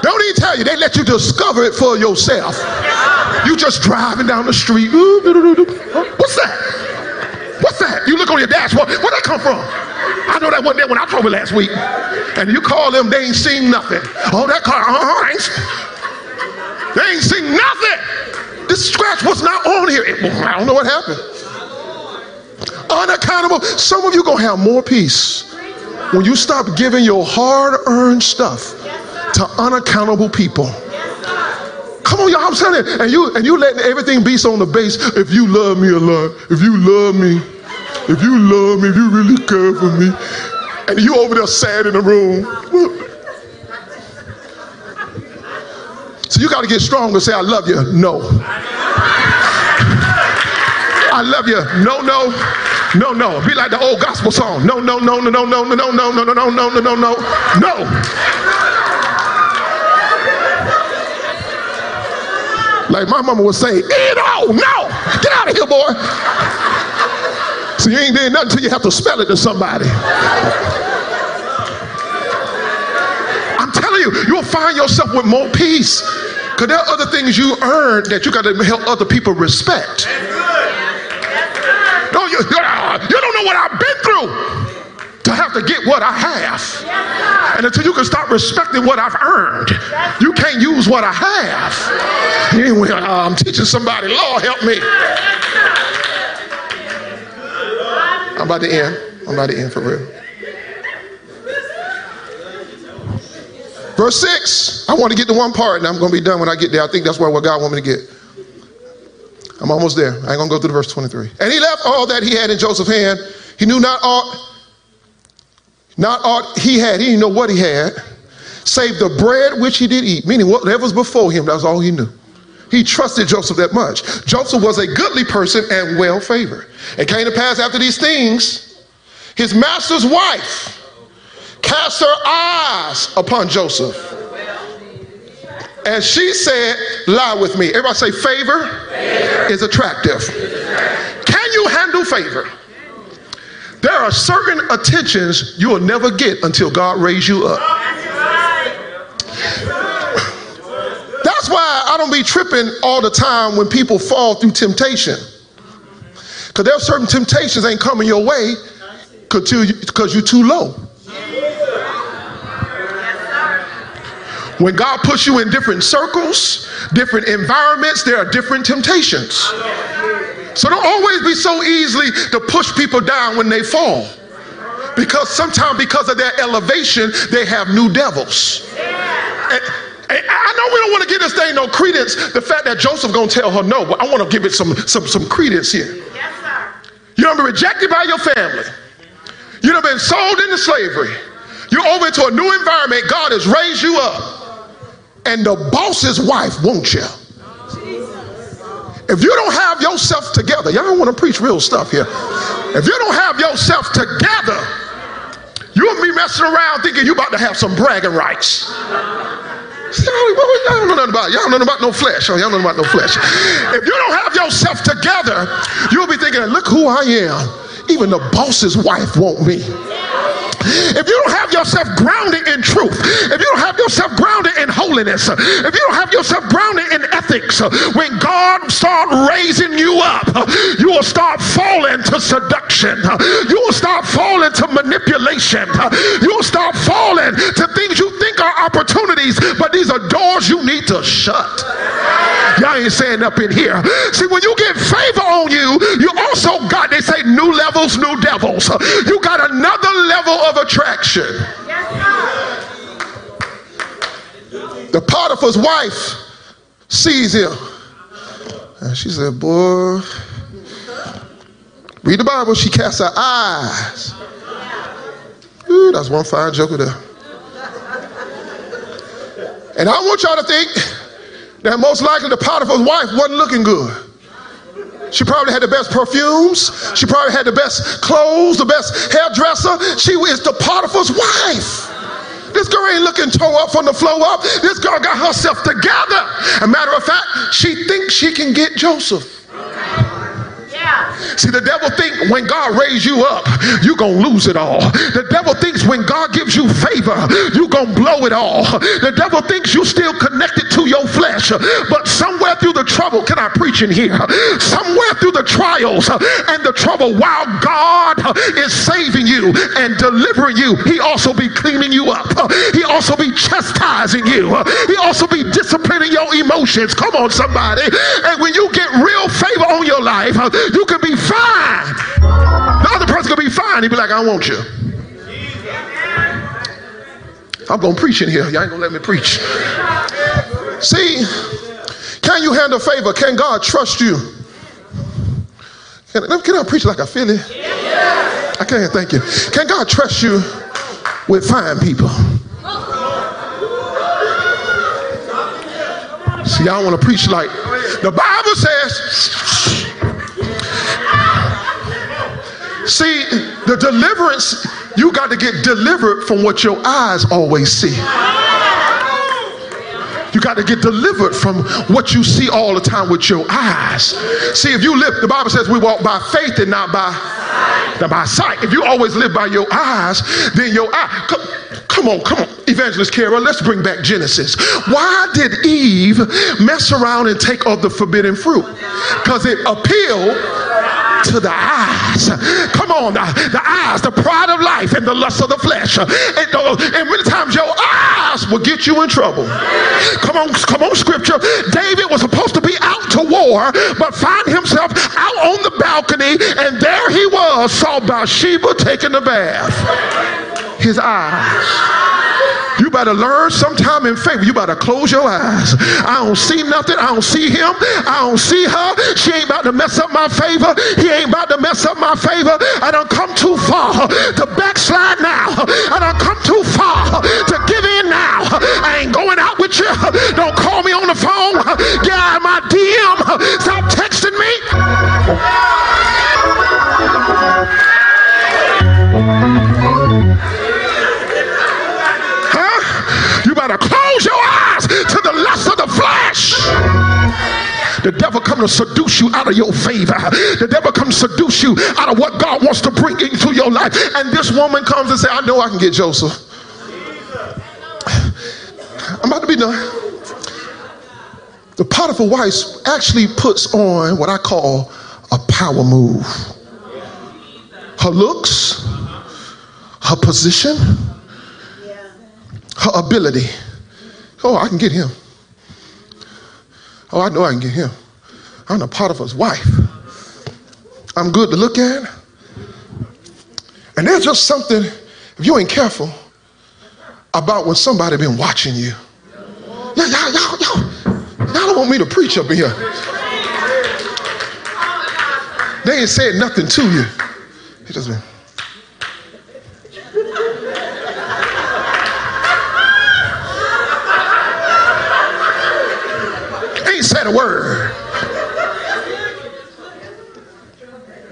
don't even tell you, they let you discover it for yourself. You just driving down the street. What's that? What's that? You look on your dashboard. Where'd that come from? I know that wasn't there when I drove it last week. And you call them, they ain't seen nothing. Oh, that car, uh-huh, ain't, they ain't seen nothing. This scratch was not on here. I don't know what happened. Unaccountable. Some of you gonna have more peace when you stop giving your hard earned stuff to unaccountable people. Come on, y'all, I'm telling you. And you and you letting everything be so on the base. If you love me a lot, if you love me, if you love me, if you really care for me, and you over there sad in the room. So you got to get strong and say, I love you. No. I love you. No, no. No, no. Be like the old gospel song. No, no, no, no, no, no, no, no, no, no, no, no, no, no, no, no. No. Like my mama would say, no, no, get out of here, boy. So you ain't did nothing until you have to spell it to somebody. I'm telling you, you'll find yourself with more peace. Because there are other things you earn that you got to help other people respect. No, you, you don't know what I've been through to get what I have. And until you can start respecting what I've earned, you can't use what I have. Anyway, I'm teaching somebody, Lord help me. I'm about to end. I'm about to end for real. Verse 6. I want to get to one part and I'm going to be done when I get there. I think that's where what God wants me to get. I'm almost there. I ain't gonna go through the verse 23. And he left all that he had in Joseph's hand. He knew not all, not all he had. He didn't know what he had, save the bread which he did eat. Meaning whatever was before him, that was all he knew. He trusted Joseph that much. Joseph was a goodly person and well favored. It came to pass after these things, his master's wife cast her eyes upon Joseph and she said, Lie with me. Everybody say, favor, favor. Is, attractive. is attractive. Can you handle favor? There are certain attentions you will never get until God raise you up. That's why I don't be tripping all the time when people fall through temptation. Because there are certain temptations ain't coming your way because you're too low. When God puts you in different circles, different environments, there are different temptations. So don't always be so easily to push people down when they fall. Because sometimes, because of their elevation, they have new devils. And, I know we don't want to give this thing no credence. The fact that Joseph gonna tell her no, but I want to give it some some some credence here. Yes, sir. You don't be rejected by your family. You have been sold into slavery. You're over to a new environment. God has raised you up. And the boss's wife won't you. If you don't have yourself together, y'all don't want to preach real stuff here. If you don't have yourself together, you'll be messing around thinking you about to have some bragging rights. Y'all don't know nothing about y'all don't know about no flesh. Oh, y'all don't know about no flesh. If you don't have yourself together, you'll be thinking, look who I am. Even the boss's wife won't me. If you don't have yourself grounded in truth, if you don't have yourself grounded in holiness, if you don't have yourself grounded in ethics, when God start raising you up, you will start falling to seduction. You will start falling to manipulation. You will start falling to things you think are opportunities, but these are doors you need to shut. Y'all ain't saying up in here. See, when you get favor on you, you also got, they say, new levels, new devils. You got another level of attraction. The Potiphar's wife sees him. And she said, Boy, read the Bible. She casts her eyes. Ooh, that's one fine joker there. And I want y'all to think that most likely the Potiphar's wife wasn't looking good. She probably had the best perfumes. She probably had the best clothes, the best hairdresser. She is the Potiphar's wife. This girl ain't looking toe up from the flow up. This girl got herself together. A matter of fact, she thinks she can get Joseph. See, the devil think when God raised you up, you're going to lose it all. The devil thinks when God gives you favor, you're going to blow it all. The devil thinks you're still connected to your flesh. But somewhere through the trouble, can I preach in here? Somewhere through the trials and the trouble, while God is saving you and delivering you, he also be cleaning you up. He also be chastising you. He also be disciplining your emotions. Come on, somebody. And when you get real favor on your life, you can be fine. The other person could be fine. He'd be like, I want you. I'm going to preach in here. Y'all ain't going to let me preach. See, can you handle favor? Can God trust you? Can, can I preach like I feel it? I can't, thank you. Can God trust you with fine people? See, I want to preach like the Bible says See, the deliverance, you got to get delivered from what your eyes always see. You got to get delivered from what you see all the time with your eyes. See, if you live, the Bible says we walk by faith and not by, not by sight. If you always live by your eyes, then your eye. Come, come on, come on, Evangelist Kara, let's bring back Genesis. Why did Eve mess around and take of the forbidden fruit? Because it appealed to the eyes. Come on, the, the eyes, the pride of life and the lust of the flesh. Uh, and, uh, and many times your eyes will get you in trouble. Come on, come on, scripture. David was supposed to be out to war, but find himself out on the balcony, and there he was, saw Bathsheba taking a bath. His eyes. Better learn sometime in faith. You better close your eyes. I don't see nothing. I don't see him. I don't see her. She ain't about to mess up my favor. He ain't about to mess up my favor. I don't come too far to backslide now. I don't come too far to give in now. I ain't going out with you. Don't call me on the phone. Get out of my DM. Stop texting me. The devil come to seduce you out of your favor. The devil comes to seduce you out of what God wants to bring into your life. And this woman comes and say, I know I can get Joseph. I'm about to be done. The Potiphar wife actually puts on what I call a power move. Her looks, her position, her ability. Oh, I can get him. Oh, I know I can get him. I'm the Potiphar's wife. I'm good to look at. And there's just something, if you ain't careful, about when somebody been watching you. Y'all, y'all, y'all, y'all don't want me to preach up in here? They ain't said nothing to you. He just been. A word.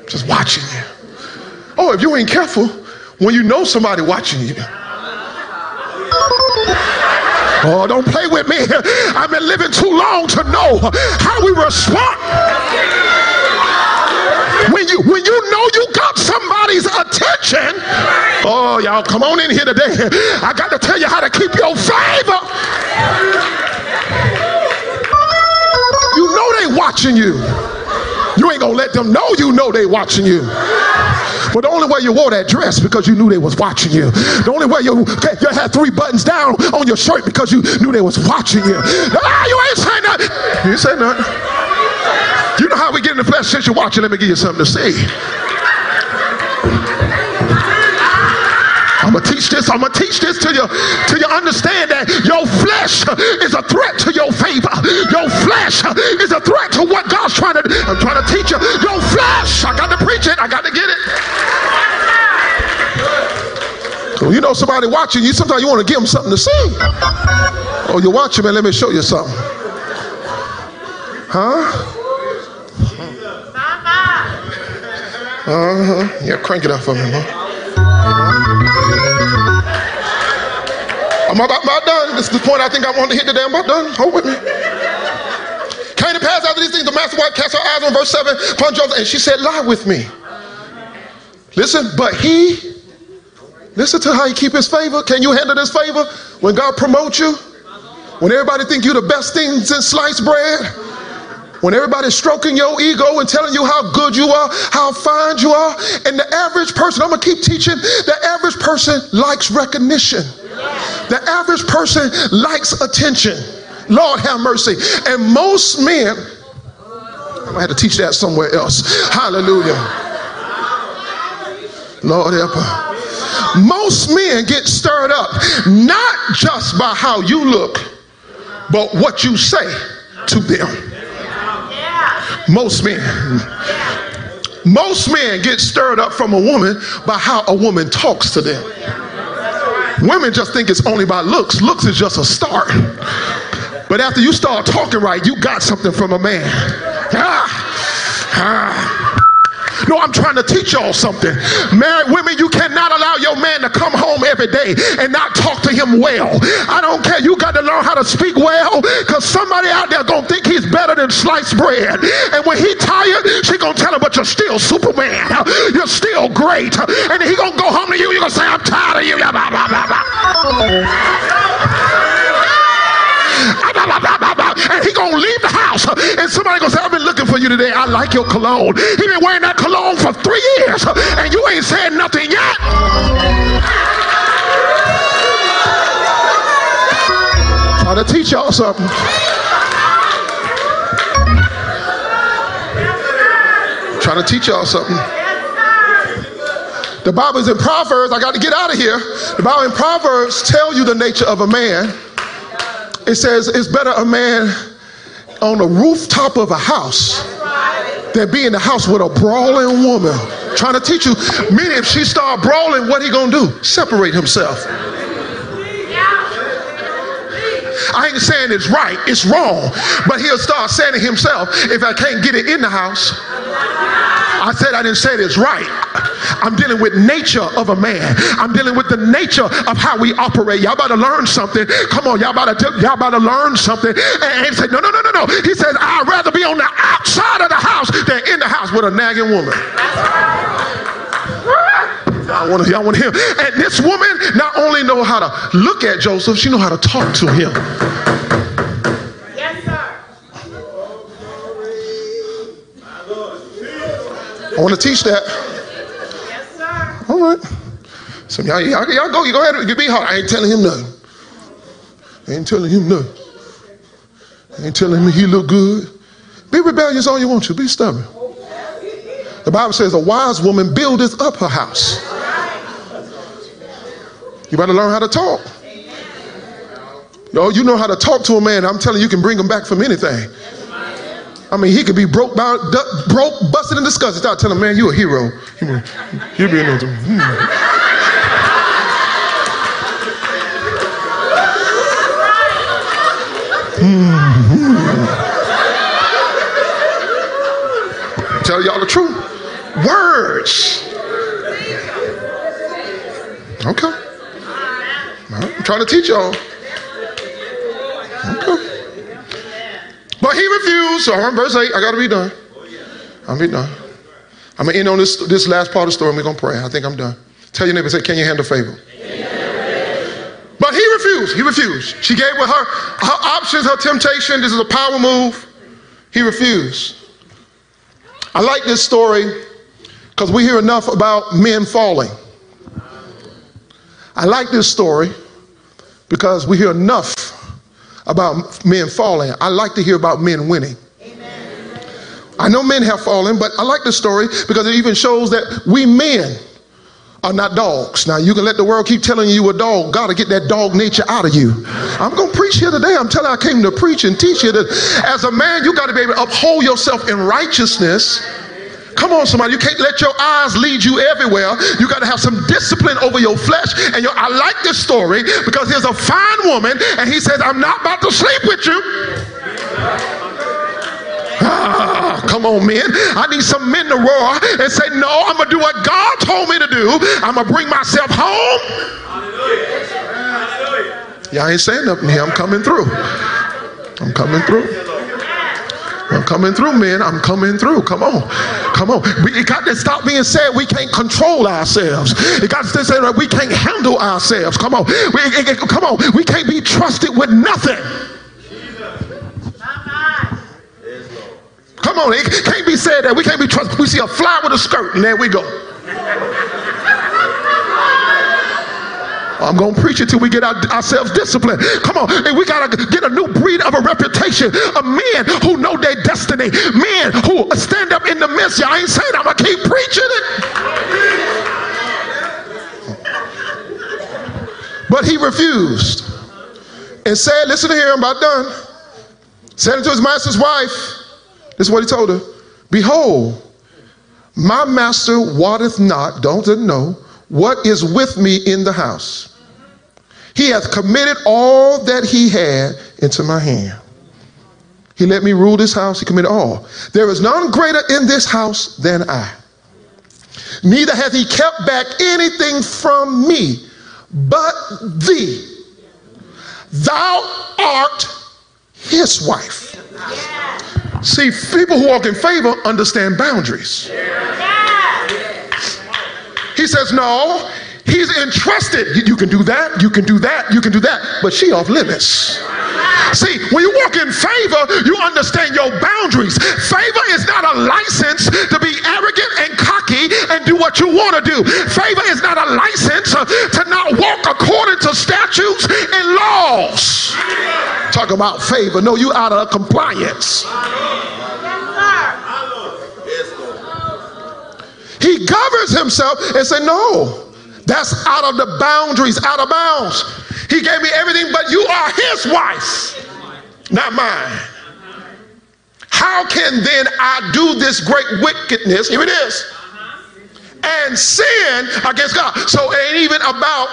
Just watching you. Oh, if you ain't careful, when you know somebody watching you. Oh, don't play with me. I've been living too long to know how we respond. When you when you know you got somebody's attention, oh y'all come on in here today. I got to tell you how to keep your favor. Watching you. You ain't gonna let them know you know they watching you. But the only way you wore that dress because you knew they was watching you. The only way you, you had three buttons down on your shirt because you knew they was watching you. Ah, you ain't saying nothing. You saying nothing. You know how we get in the flesh since you're watching. Let me give you something to see. I'm gonna teach this. I'm gonna teach this to you till you understand that your flesh is a threat to your favor. Your flesh is to I'm trying to teach you. Your flesh. I got to preach it. I got to get it. So you know somebody watching you. Sometimes you want to give them something to see. Oh, you're watching, man. Let me show you something. Huh? Uh huh. Yeah, crank it up for me, man. I'm about, about done. This is the point I think I want to hit today. I'm about done. Hold with me. Pass after these things, the master wife cast her eyes on verse 7 upon Joseph, and she said, Lie with me. Listen, but he, listen to how he keep his favor. Can you handle this favor when God promotes you? When everybody think you're the best things in sliced bread? When everybody's stroking your ego and telling you how good you are, how fine you are, and the average person, I'm gonna keep teaching, the average person likes recognition. The average person likes attention. Lord have mercy. And most men, I'm gonna have to teach that somewhere else. Hallelujah. Lord help her. Most men get stirred up not just by how you look, but what you say to them. Most men. Most men get stirred up from a woman by how a woman talks to them. Women just think it's only by looks. Looks is just a start. But after you start talking right, you got something from a man. Ah, ah. No, I'm trying to teach y'all something. Married women, you cannot allow your man to come home every day and not talk to him well. I don't care. You got to learn how to speak well because somebody out there gonna think he's better than sliced bread. And when he tired, she gonna tell him, but you're still Superman. You're still great. And he gonna go home to you. You're gonna say, I'm tired of you. And he gonna leave the house. And somebody gonna say i've been looking for you today. I like your cologne. He been wearing that cologne for three years and you ain't said nothing yet. Trying to teach y'all something. Trying to teach y'all something. The bible is in proverbs. I got to get out of here. The bible in proverbs tell you the nature of a man it says it's better a man on the rooftop of a house than be in the house with a brawling woman trying to teach you. Meaning, if she start brawling, what he gonna do? Separate himself. I ain't saying it's right, it's wrong, but he'll start saying to himself, if I can't get it in the house, I said I didn't say it's right. I'm dealing with nature of a man. I'm dealing with the nature of how we operate. Y'all about to learn something. Come on, y'all about to y'all about to learn something. And he said, no, no, no, no, no. He says, I'd rather be on the outside of the house than in the house with a nagging woman. I want to, y'all want to hear. And this woman not only know how to look at Joseph, she know how to talk to him. Yes, sir. I want to teach that. All right. So y'all, y'all, y'all go, you go ahead, you be hard. I ain't telling him nothing. I ain't telling him nothing. I ain't telling him he look good. Be rebellious all you want to. Be stubborn. The Bible says a wise woman buildeth up her house. You better learn how to talk. Yo, you know how to talk to a man. I'm telling you, you can bring him back from anything. I mean, he could be broke, broke, busted, and disgusted. Start telling him, man, you a hero. <laughs> He'll be in there. Hmm. <laughs> Tell y'all the truth. Words. Okay. I'm trying to teach y'all. But he refused. So I'm verse 8. I got to be done. I'll be done. I'm going to end on this, this last part of the story and we're going to pray. I think I'm done. Tell your neighbor, say, Can you handle favor? But he refused. He refused. She gave with her, her options, her temptation. This is a power move. He refused. I like this story because we hear enough about men falling. I like this story because we hear enough about men falling. I like to hear about men winning. Amen. I know men have fallen, but I like the story because it even shows that we men are not dogs. Now, you can let the world keep telling you a dog. God to get that dog nature out of you. I'm to preach here today. I'm telling I came to preach and teach you that as a man, you got to be able to uphold yourself in righteousness. Come on, somebody. You can't let your eyes lead you everywhere. You got to have some discipline over your flesh. And your, I like this story because here's a fine woman, and he says, I'm not about to sleep with you. Ah, come on, men. I need some men to roar and say, No, I'm going to do what God told me to do. I'm going to bring myself home. Y'all ain't saying nothing here. I'm coming through. I'm coming through. I'm coming through, man. I'm coming through. Come on. Come on. We, it got to stop being said we can't control ourselves. It got to say that we can't handle ourselves. Come on. We, it, it, come on. We can't be trusted with nothing. Come on, it can't be said that we can't be trusted. We see a fly with a skirt, and there we go. I'm going to preach it we get our, ourselves disciplined. Come on. And we got to get a new breed of a reputation of men who know their destiny, men who stand up in the midst. I ain't saying I'm going to keep preaching it. But he refused and said, Listen to here, I'm about done. Said it to his master's wife. This is what he told her Behold, my master wotteth not, don't know, what is with me in the house. He hath committed all that he had into my hand. He let me rule this house. He committed all. There is none greater in this house than I. Neither hath he kept back anything from me but thee. Thou art his wife. See, people who walk in favor understand boundaries. He says, No, he's entrusted. You can do that, you can do that, you can do that, but she off limits. See, when you walk in favor, you understand your boundaries. Favor is not a license to be arrogant and cocky and do what you want to do. Favor is not a license uh, to not walk according to statutes and laws. Talk about favor. No, you out of compliance. He governs himself and say, no, that's out of the boundaries, out of bounds. He gave me everything, but you are his wife, not mine. How can then I do this great wickedness? Here it is. And sin against God. So it ain't even about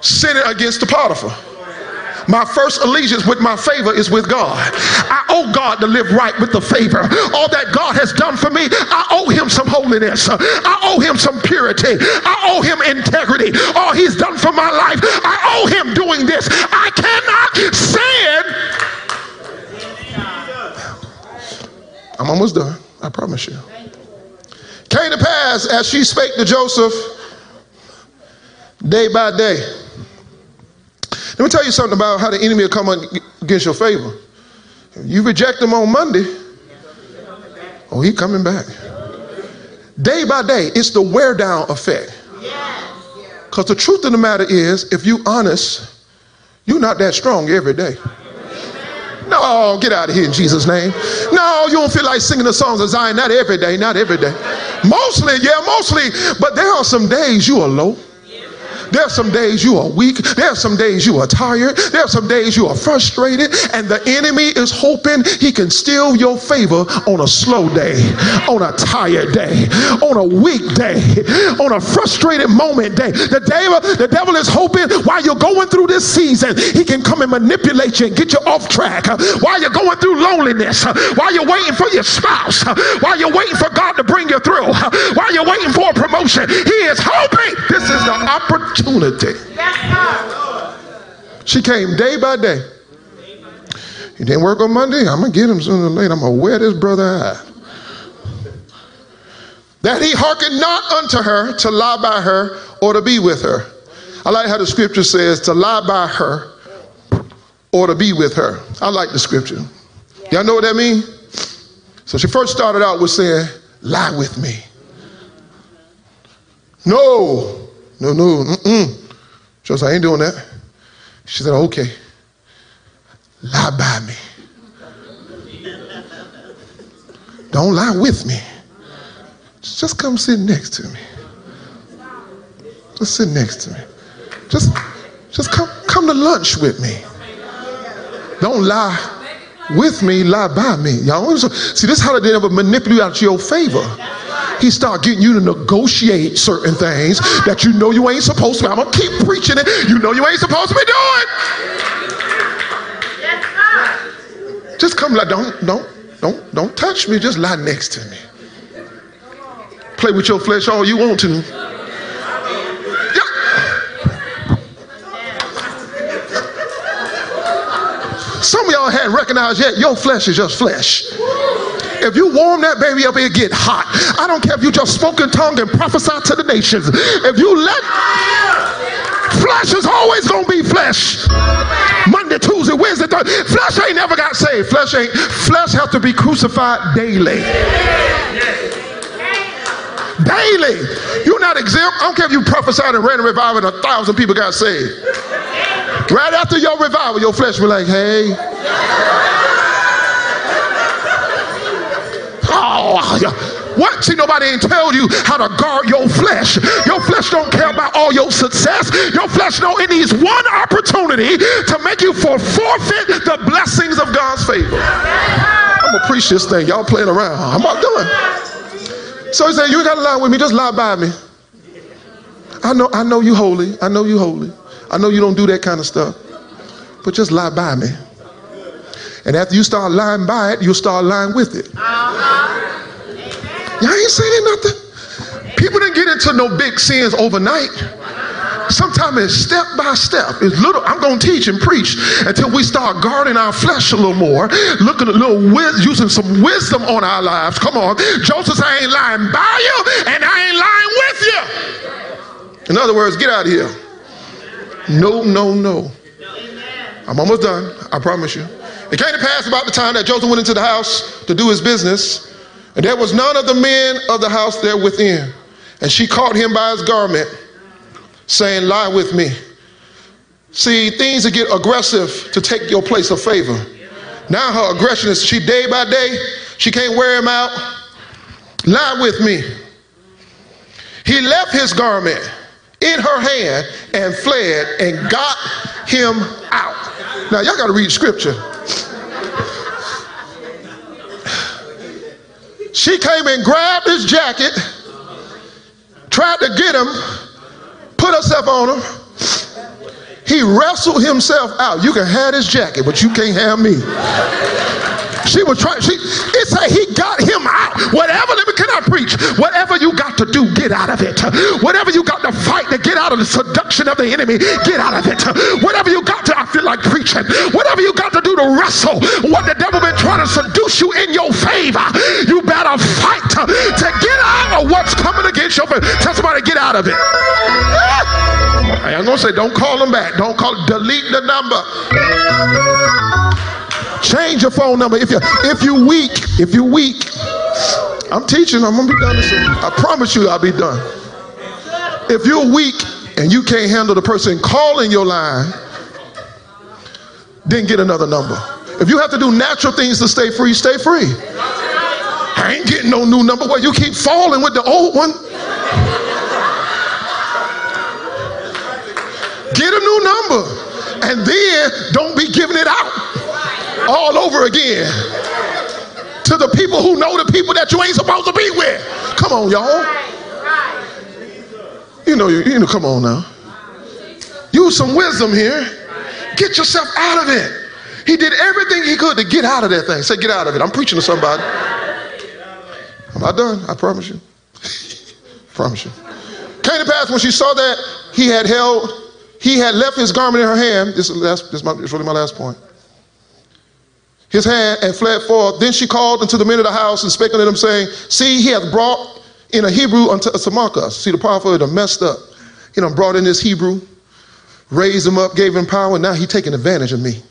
sinning against the Potiphar. My first allegiance with my favor is with God. I owe God to live right with the favor. All that God has done for me, I owe him some holiness. I owe him some purity. I owe him integrity. All he's done for my life, I owe him doing this. I cannot sin. I'm almost done. I promise you. Came to pass as she spake to Joseph day by day. Let me tell you something about how the enemy will come against your favor. You reject him on Monday, oh, he coming back. Day by day, it's the wear down effect. Because the truth of the matter is, if you honest, you're not that strong every day. No, get out of here in Jesus' name. No, you don't feel like singing the songs of Zion. Not every day, not every day. Mostly, yeah, mostly. But there are some days you are low. There are some days you are weak. There are some days you are tired. There are some days you are frustrated. And the enemy is hoping he can steal your favor on a slow day, on a tired day, on a weak day, on a frustrated moment day. The devil, the devil is hoping while you're going through this season, he can come and manipulate you and get you off track. While you're going through loneliness, while you're waiting for your spouse, while you're waiting for God to bring you through, while you're waiting for a promotion, he is hoping this is the opportunity. She came day by day. He didn't work on Monday. I'm gonna get him sooner or later. I'm gonna wear this brother out. That he hearkened not unto her to lie by her or to be with her. I like how the scripture says to lie by her or to be with her. I like the scripture. Y'all know what that means? So she first started out with saying, lie with me. No, no, no, mm-mm. She was I ain't doing that. She said, okay, lie by me. Don't lie with me. Just come sit next to me. Just sit next to me. Just, just come, come to lunch with me. Don't lie with me, lie by me. Y'all see this is how the devil manipulate out of your favor. He start getting you to negotiate certain things that you know you ain't supposed to. I'm gonna keep preaching it. You know you ain't supposed to be doing. It. Just come like don't don't don't don't touch me. Just lie next to me. Play with your flesh all you want to. Some of y'all hadn't recognized yet your flesh is just flesh. If you warm that baby up, it get hot. I don't care if you just spoke in tongue and prophesy to the nations. If you let flesh is always gonna be flesh. Monday, Tuesday, Wednesday, Thursday. Flesh ain't never got saved. Flesh ain't. Flesh have to be crucified daily. Daily. You're not exempt. I don't care if you prophesied and ran a revival and a thousand people got saved. Right after your revival, your flesh will like, hey. Oh, what? See, nobody ain't tell you how to guard your flesh. Your flesh don't care about all your success. Your flesh know it needs one opportunity to make you for forfeit the blessings of God's favor. I'm gonna preach this thing. Y'all playing around. I'm not done. So he said, You ain't gotta lie with me, just lie by me. I know, I know you holy. I know you holy. I know you don't do that kind of stuff, but just lie by me. And after you start lying by it, you'll start lying with it. Uh-huh. Y'all ain't saying nothing. People didn't get into no big sins overnight. Sometimes it's step by step. It's little. I'm gonna teach and preach until we start guarding our flesh a little more, looking a little using some wisdom on our lives. Come on, Joseph, I ain't lying by you, and I ain't lying with you. In other words, get out of here. No, no, no. I'm almost done. I promise you. It came to pass about the time that Joseph went into the house to do his business, and there was none of the men of the house there within. And she caught him by his garment, saying, Lie with me. See, things that get aggressive to take your place of favor. Now her aggression is she day by day, she can't wear him out. Lie with me. He left his garment in her hand and fled and got him out. Now, y'all got to read scripture. She came and grabbed his jacket, tried to get him, put herself on him. He wrestled himself out. You can have his jacket, but you can't have me. She was trying, she, it said he got him out. Whatever, let me, can I preach? Whatever you got to do, get out of it. Whatever you got to fight to get out of the seduction of the enemy, get out of it. Whatever you got to, I feel like preaching. Whatever you got to do to wrestle what the devil been trying to seduce you in your favor, you better fight to, to get out of what's coming against your favor. Tell somebody, get out of it. I'm gonna say, don't call them back. Don't call, delete the number. Change your phone number. If you if you weak, if you weak, I'm teaching. I'm gonna be done. I promise you, I'll be done. If you're weak and you can't handle the person calling your line, then get another number. If you have to do natural things to stay free, stay free. I ain't getting no new number where you keep falling with the old one. Get a new number. And then don't be giving it out all over again to the people who know the people that you ain't supposed to be with. Come on, y'all. You know, you, know, come on now. Use some wisdom here. Get yourself out of it. He did everything he could to get out of that thing. Say, get out of it. I'm preaching to somebody. I'm not done. I promise you. <laughs> promise you. Came to pass when she saw that he had held, he had left his garment in her hand. This is, last, this is, my, this is really my last point. His hand and fled forth. Then she called unto the men of the house and spake unto them, saying, See, he hath brought in a Hebrew unto Samachus. See, the powerful had messed up. He done brought in this Hebrew, raised him up, gave him power, and now he taking advantage of me.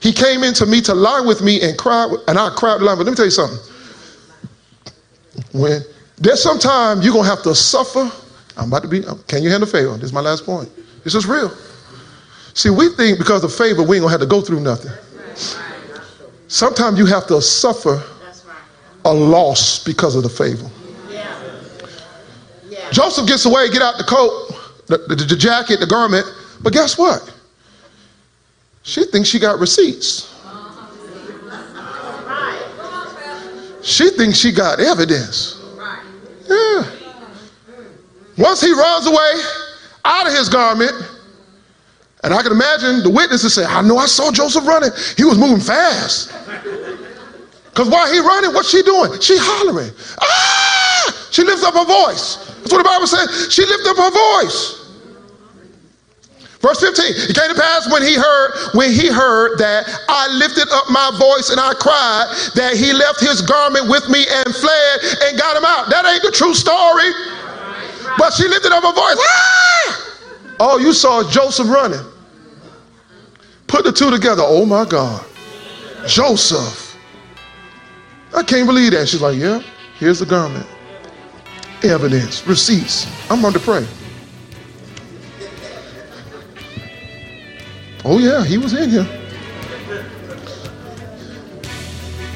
He came into me to lie with me and cry, and I cried aloud. But let me tell you something. When there's some time you're gonna have to suffer. I'm about to be. Um, can you handle favor? This is my last point. This is real. See, we think because of favor we ain't gonna have to go through nothing. Sometimes you have to suffer a loss because of the favor. Joseph gets away, get out the coat, the, the, the jacket, the garment, but guess what? She thinks she got receipts. She thinks she got evidence. Yeah. Once he runs away out of his garment, and I can imagine the witnesses say, I know I saw Joseph running. He was moving fast. Because while he running, what's she doing? She hollering. Ah! She lifts up her voice. That's what the Bible says. She lifted up her voice. Verse 15, it came to pass when he heard, when he heard that I lifted up my voice and I cried that he left his garment with me and fled and got him out. That ain't the true story. But she lifted up her voice. Ah! All you saw is Joseph running. Put the two together. Oh my God. Joseph. I can't believe that. She's like, yeah, here's the garment. Evidence, receipts. I'm to pray. Oh, yeah, he was in here.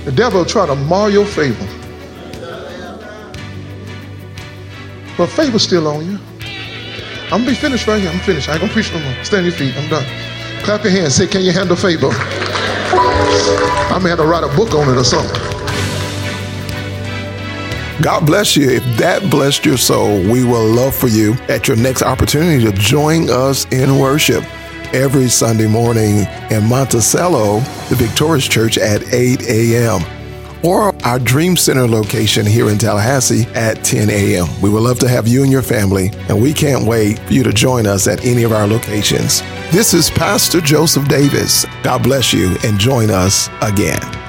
The devil try to mar your favor. But favor's still on you. I'm be finished right here. I'm finished. I ain't gonna preach no more. Stand your feet. I'm done. Clap your hands. Say, can you handle favor? I may have to write a book on it or something. God bless you. If that blessed your soul, we will love for you at your next opportunity to join us in worship every Sunday morning in Monticello, the Victorious Church at 8 a.m. or our Dream Center location here in Tallahassee at 10 a.m. We would love to have you and your family, and we can't wait for you to join us at any of our locations. This is Pastor Joseph Davis. God bless you and join us again.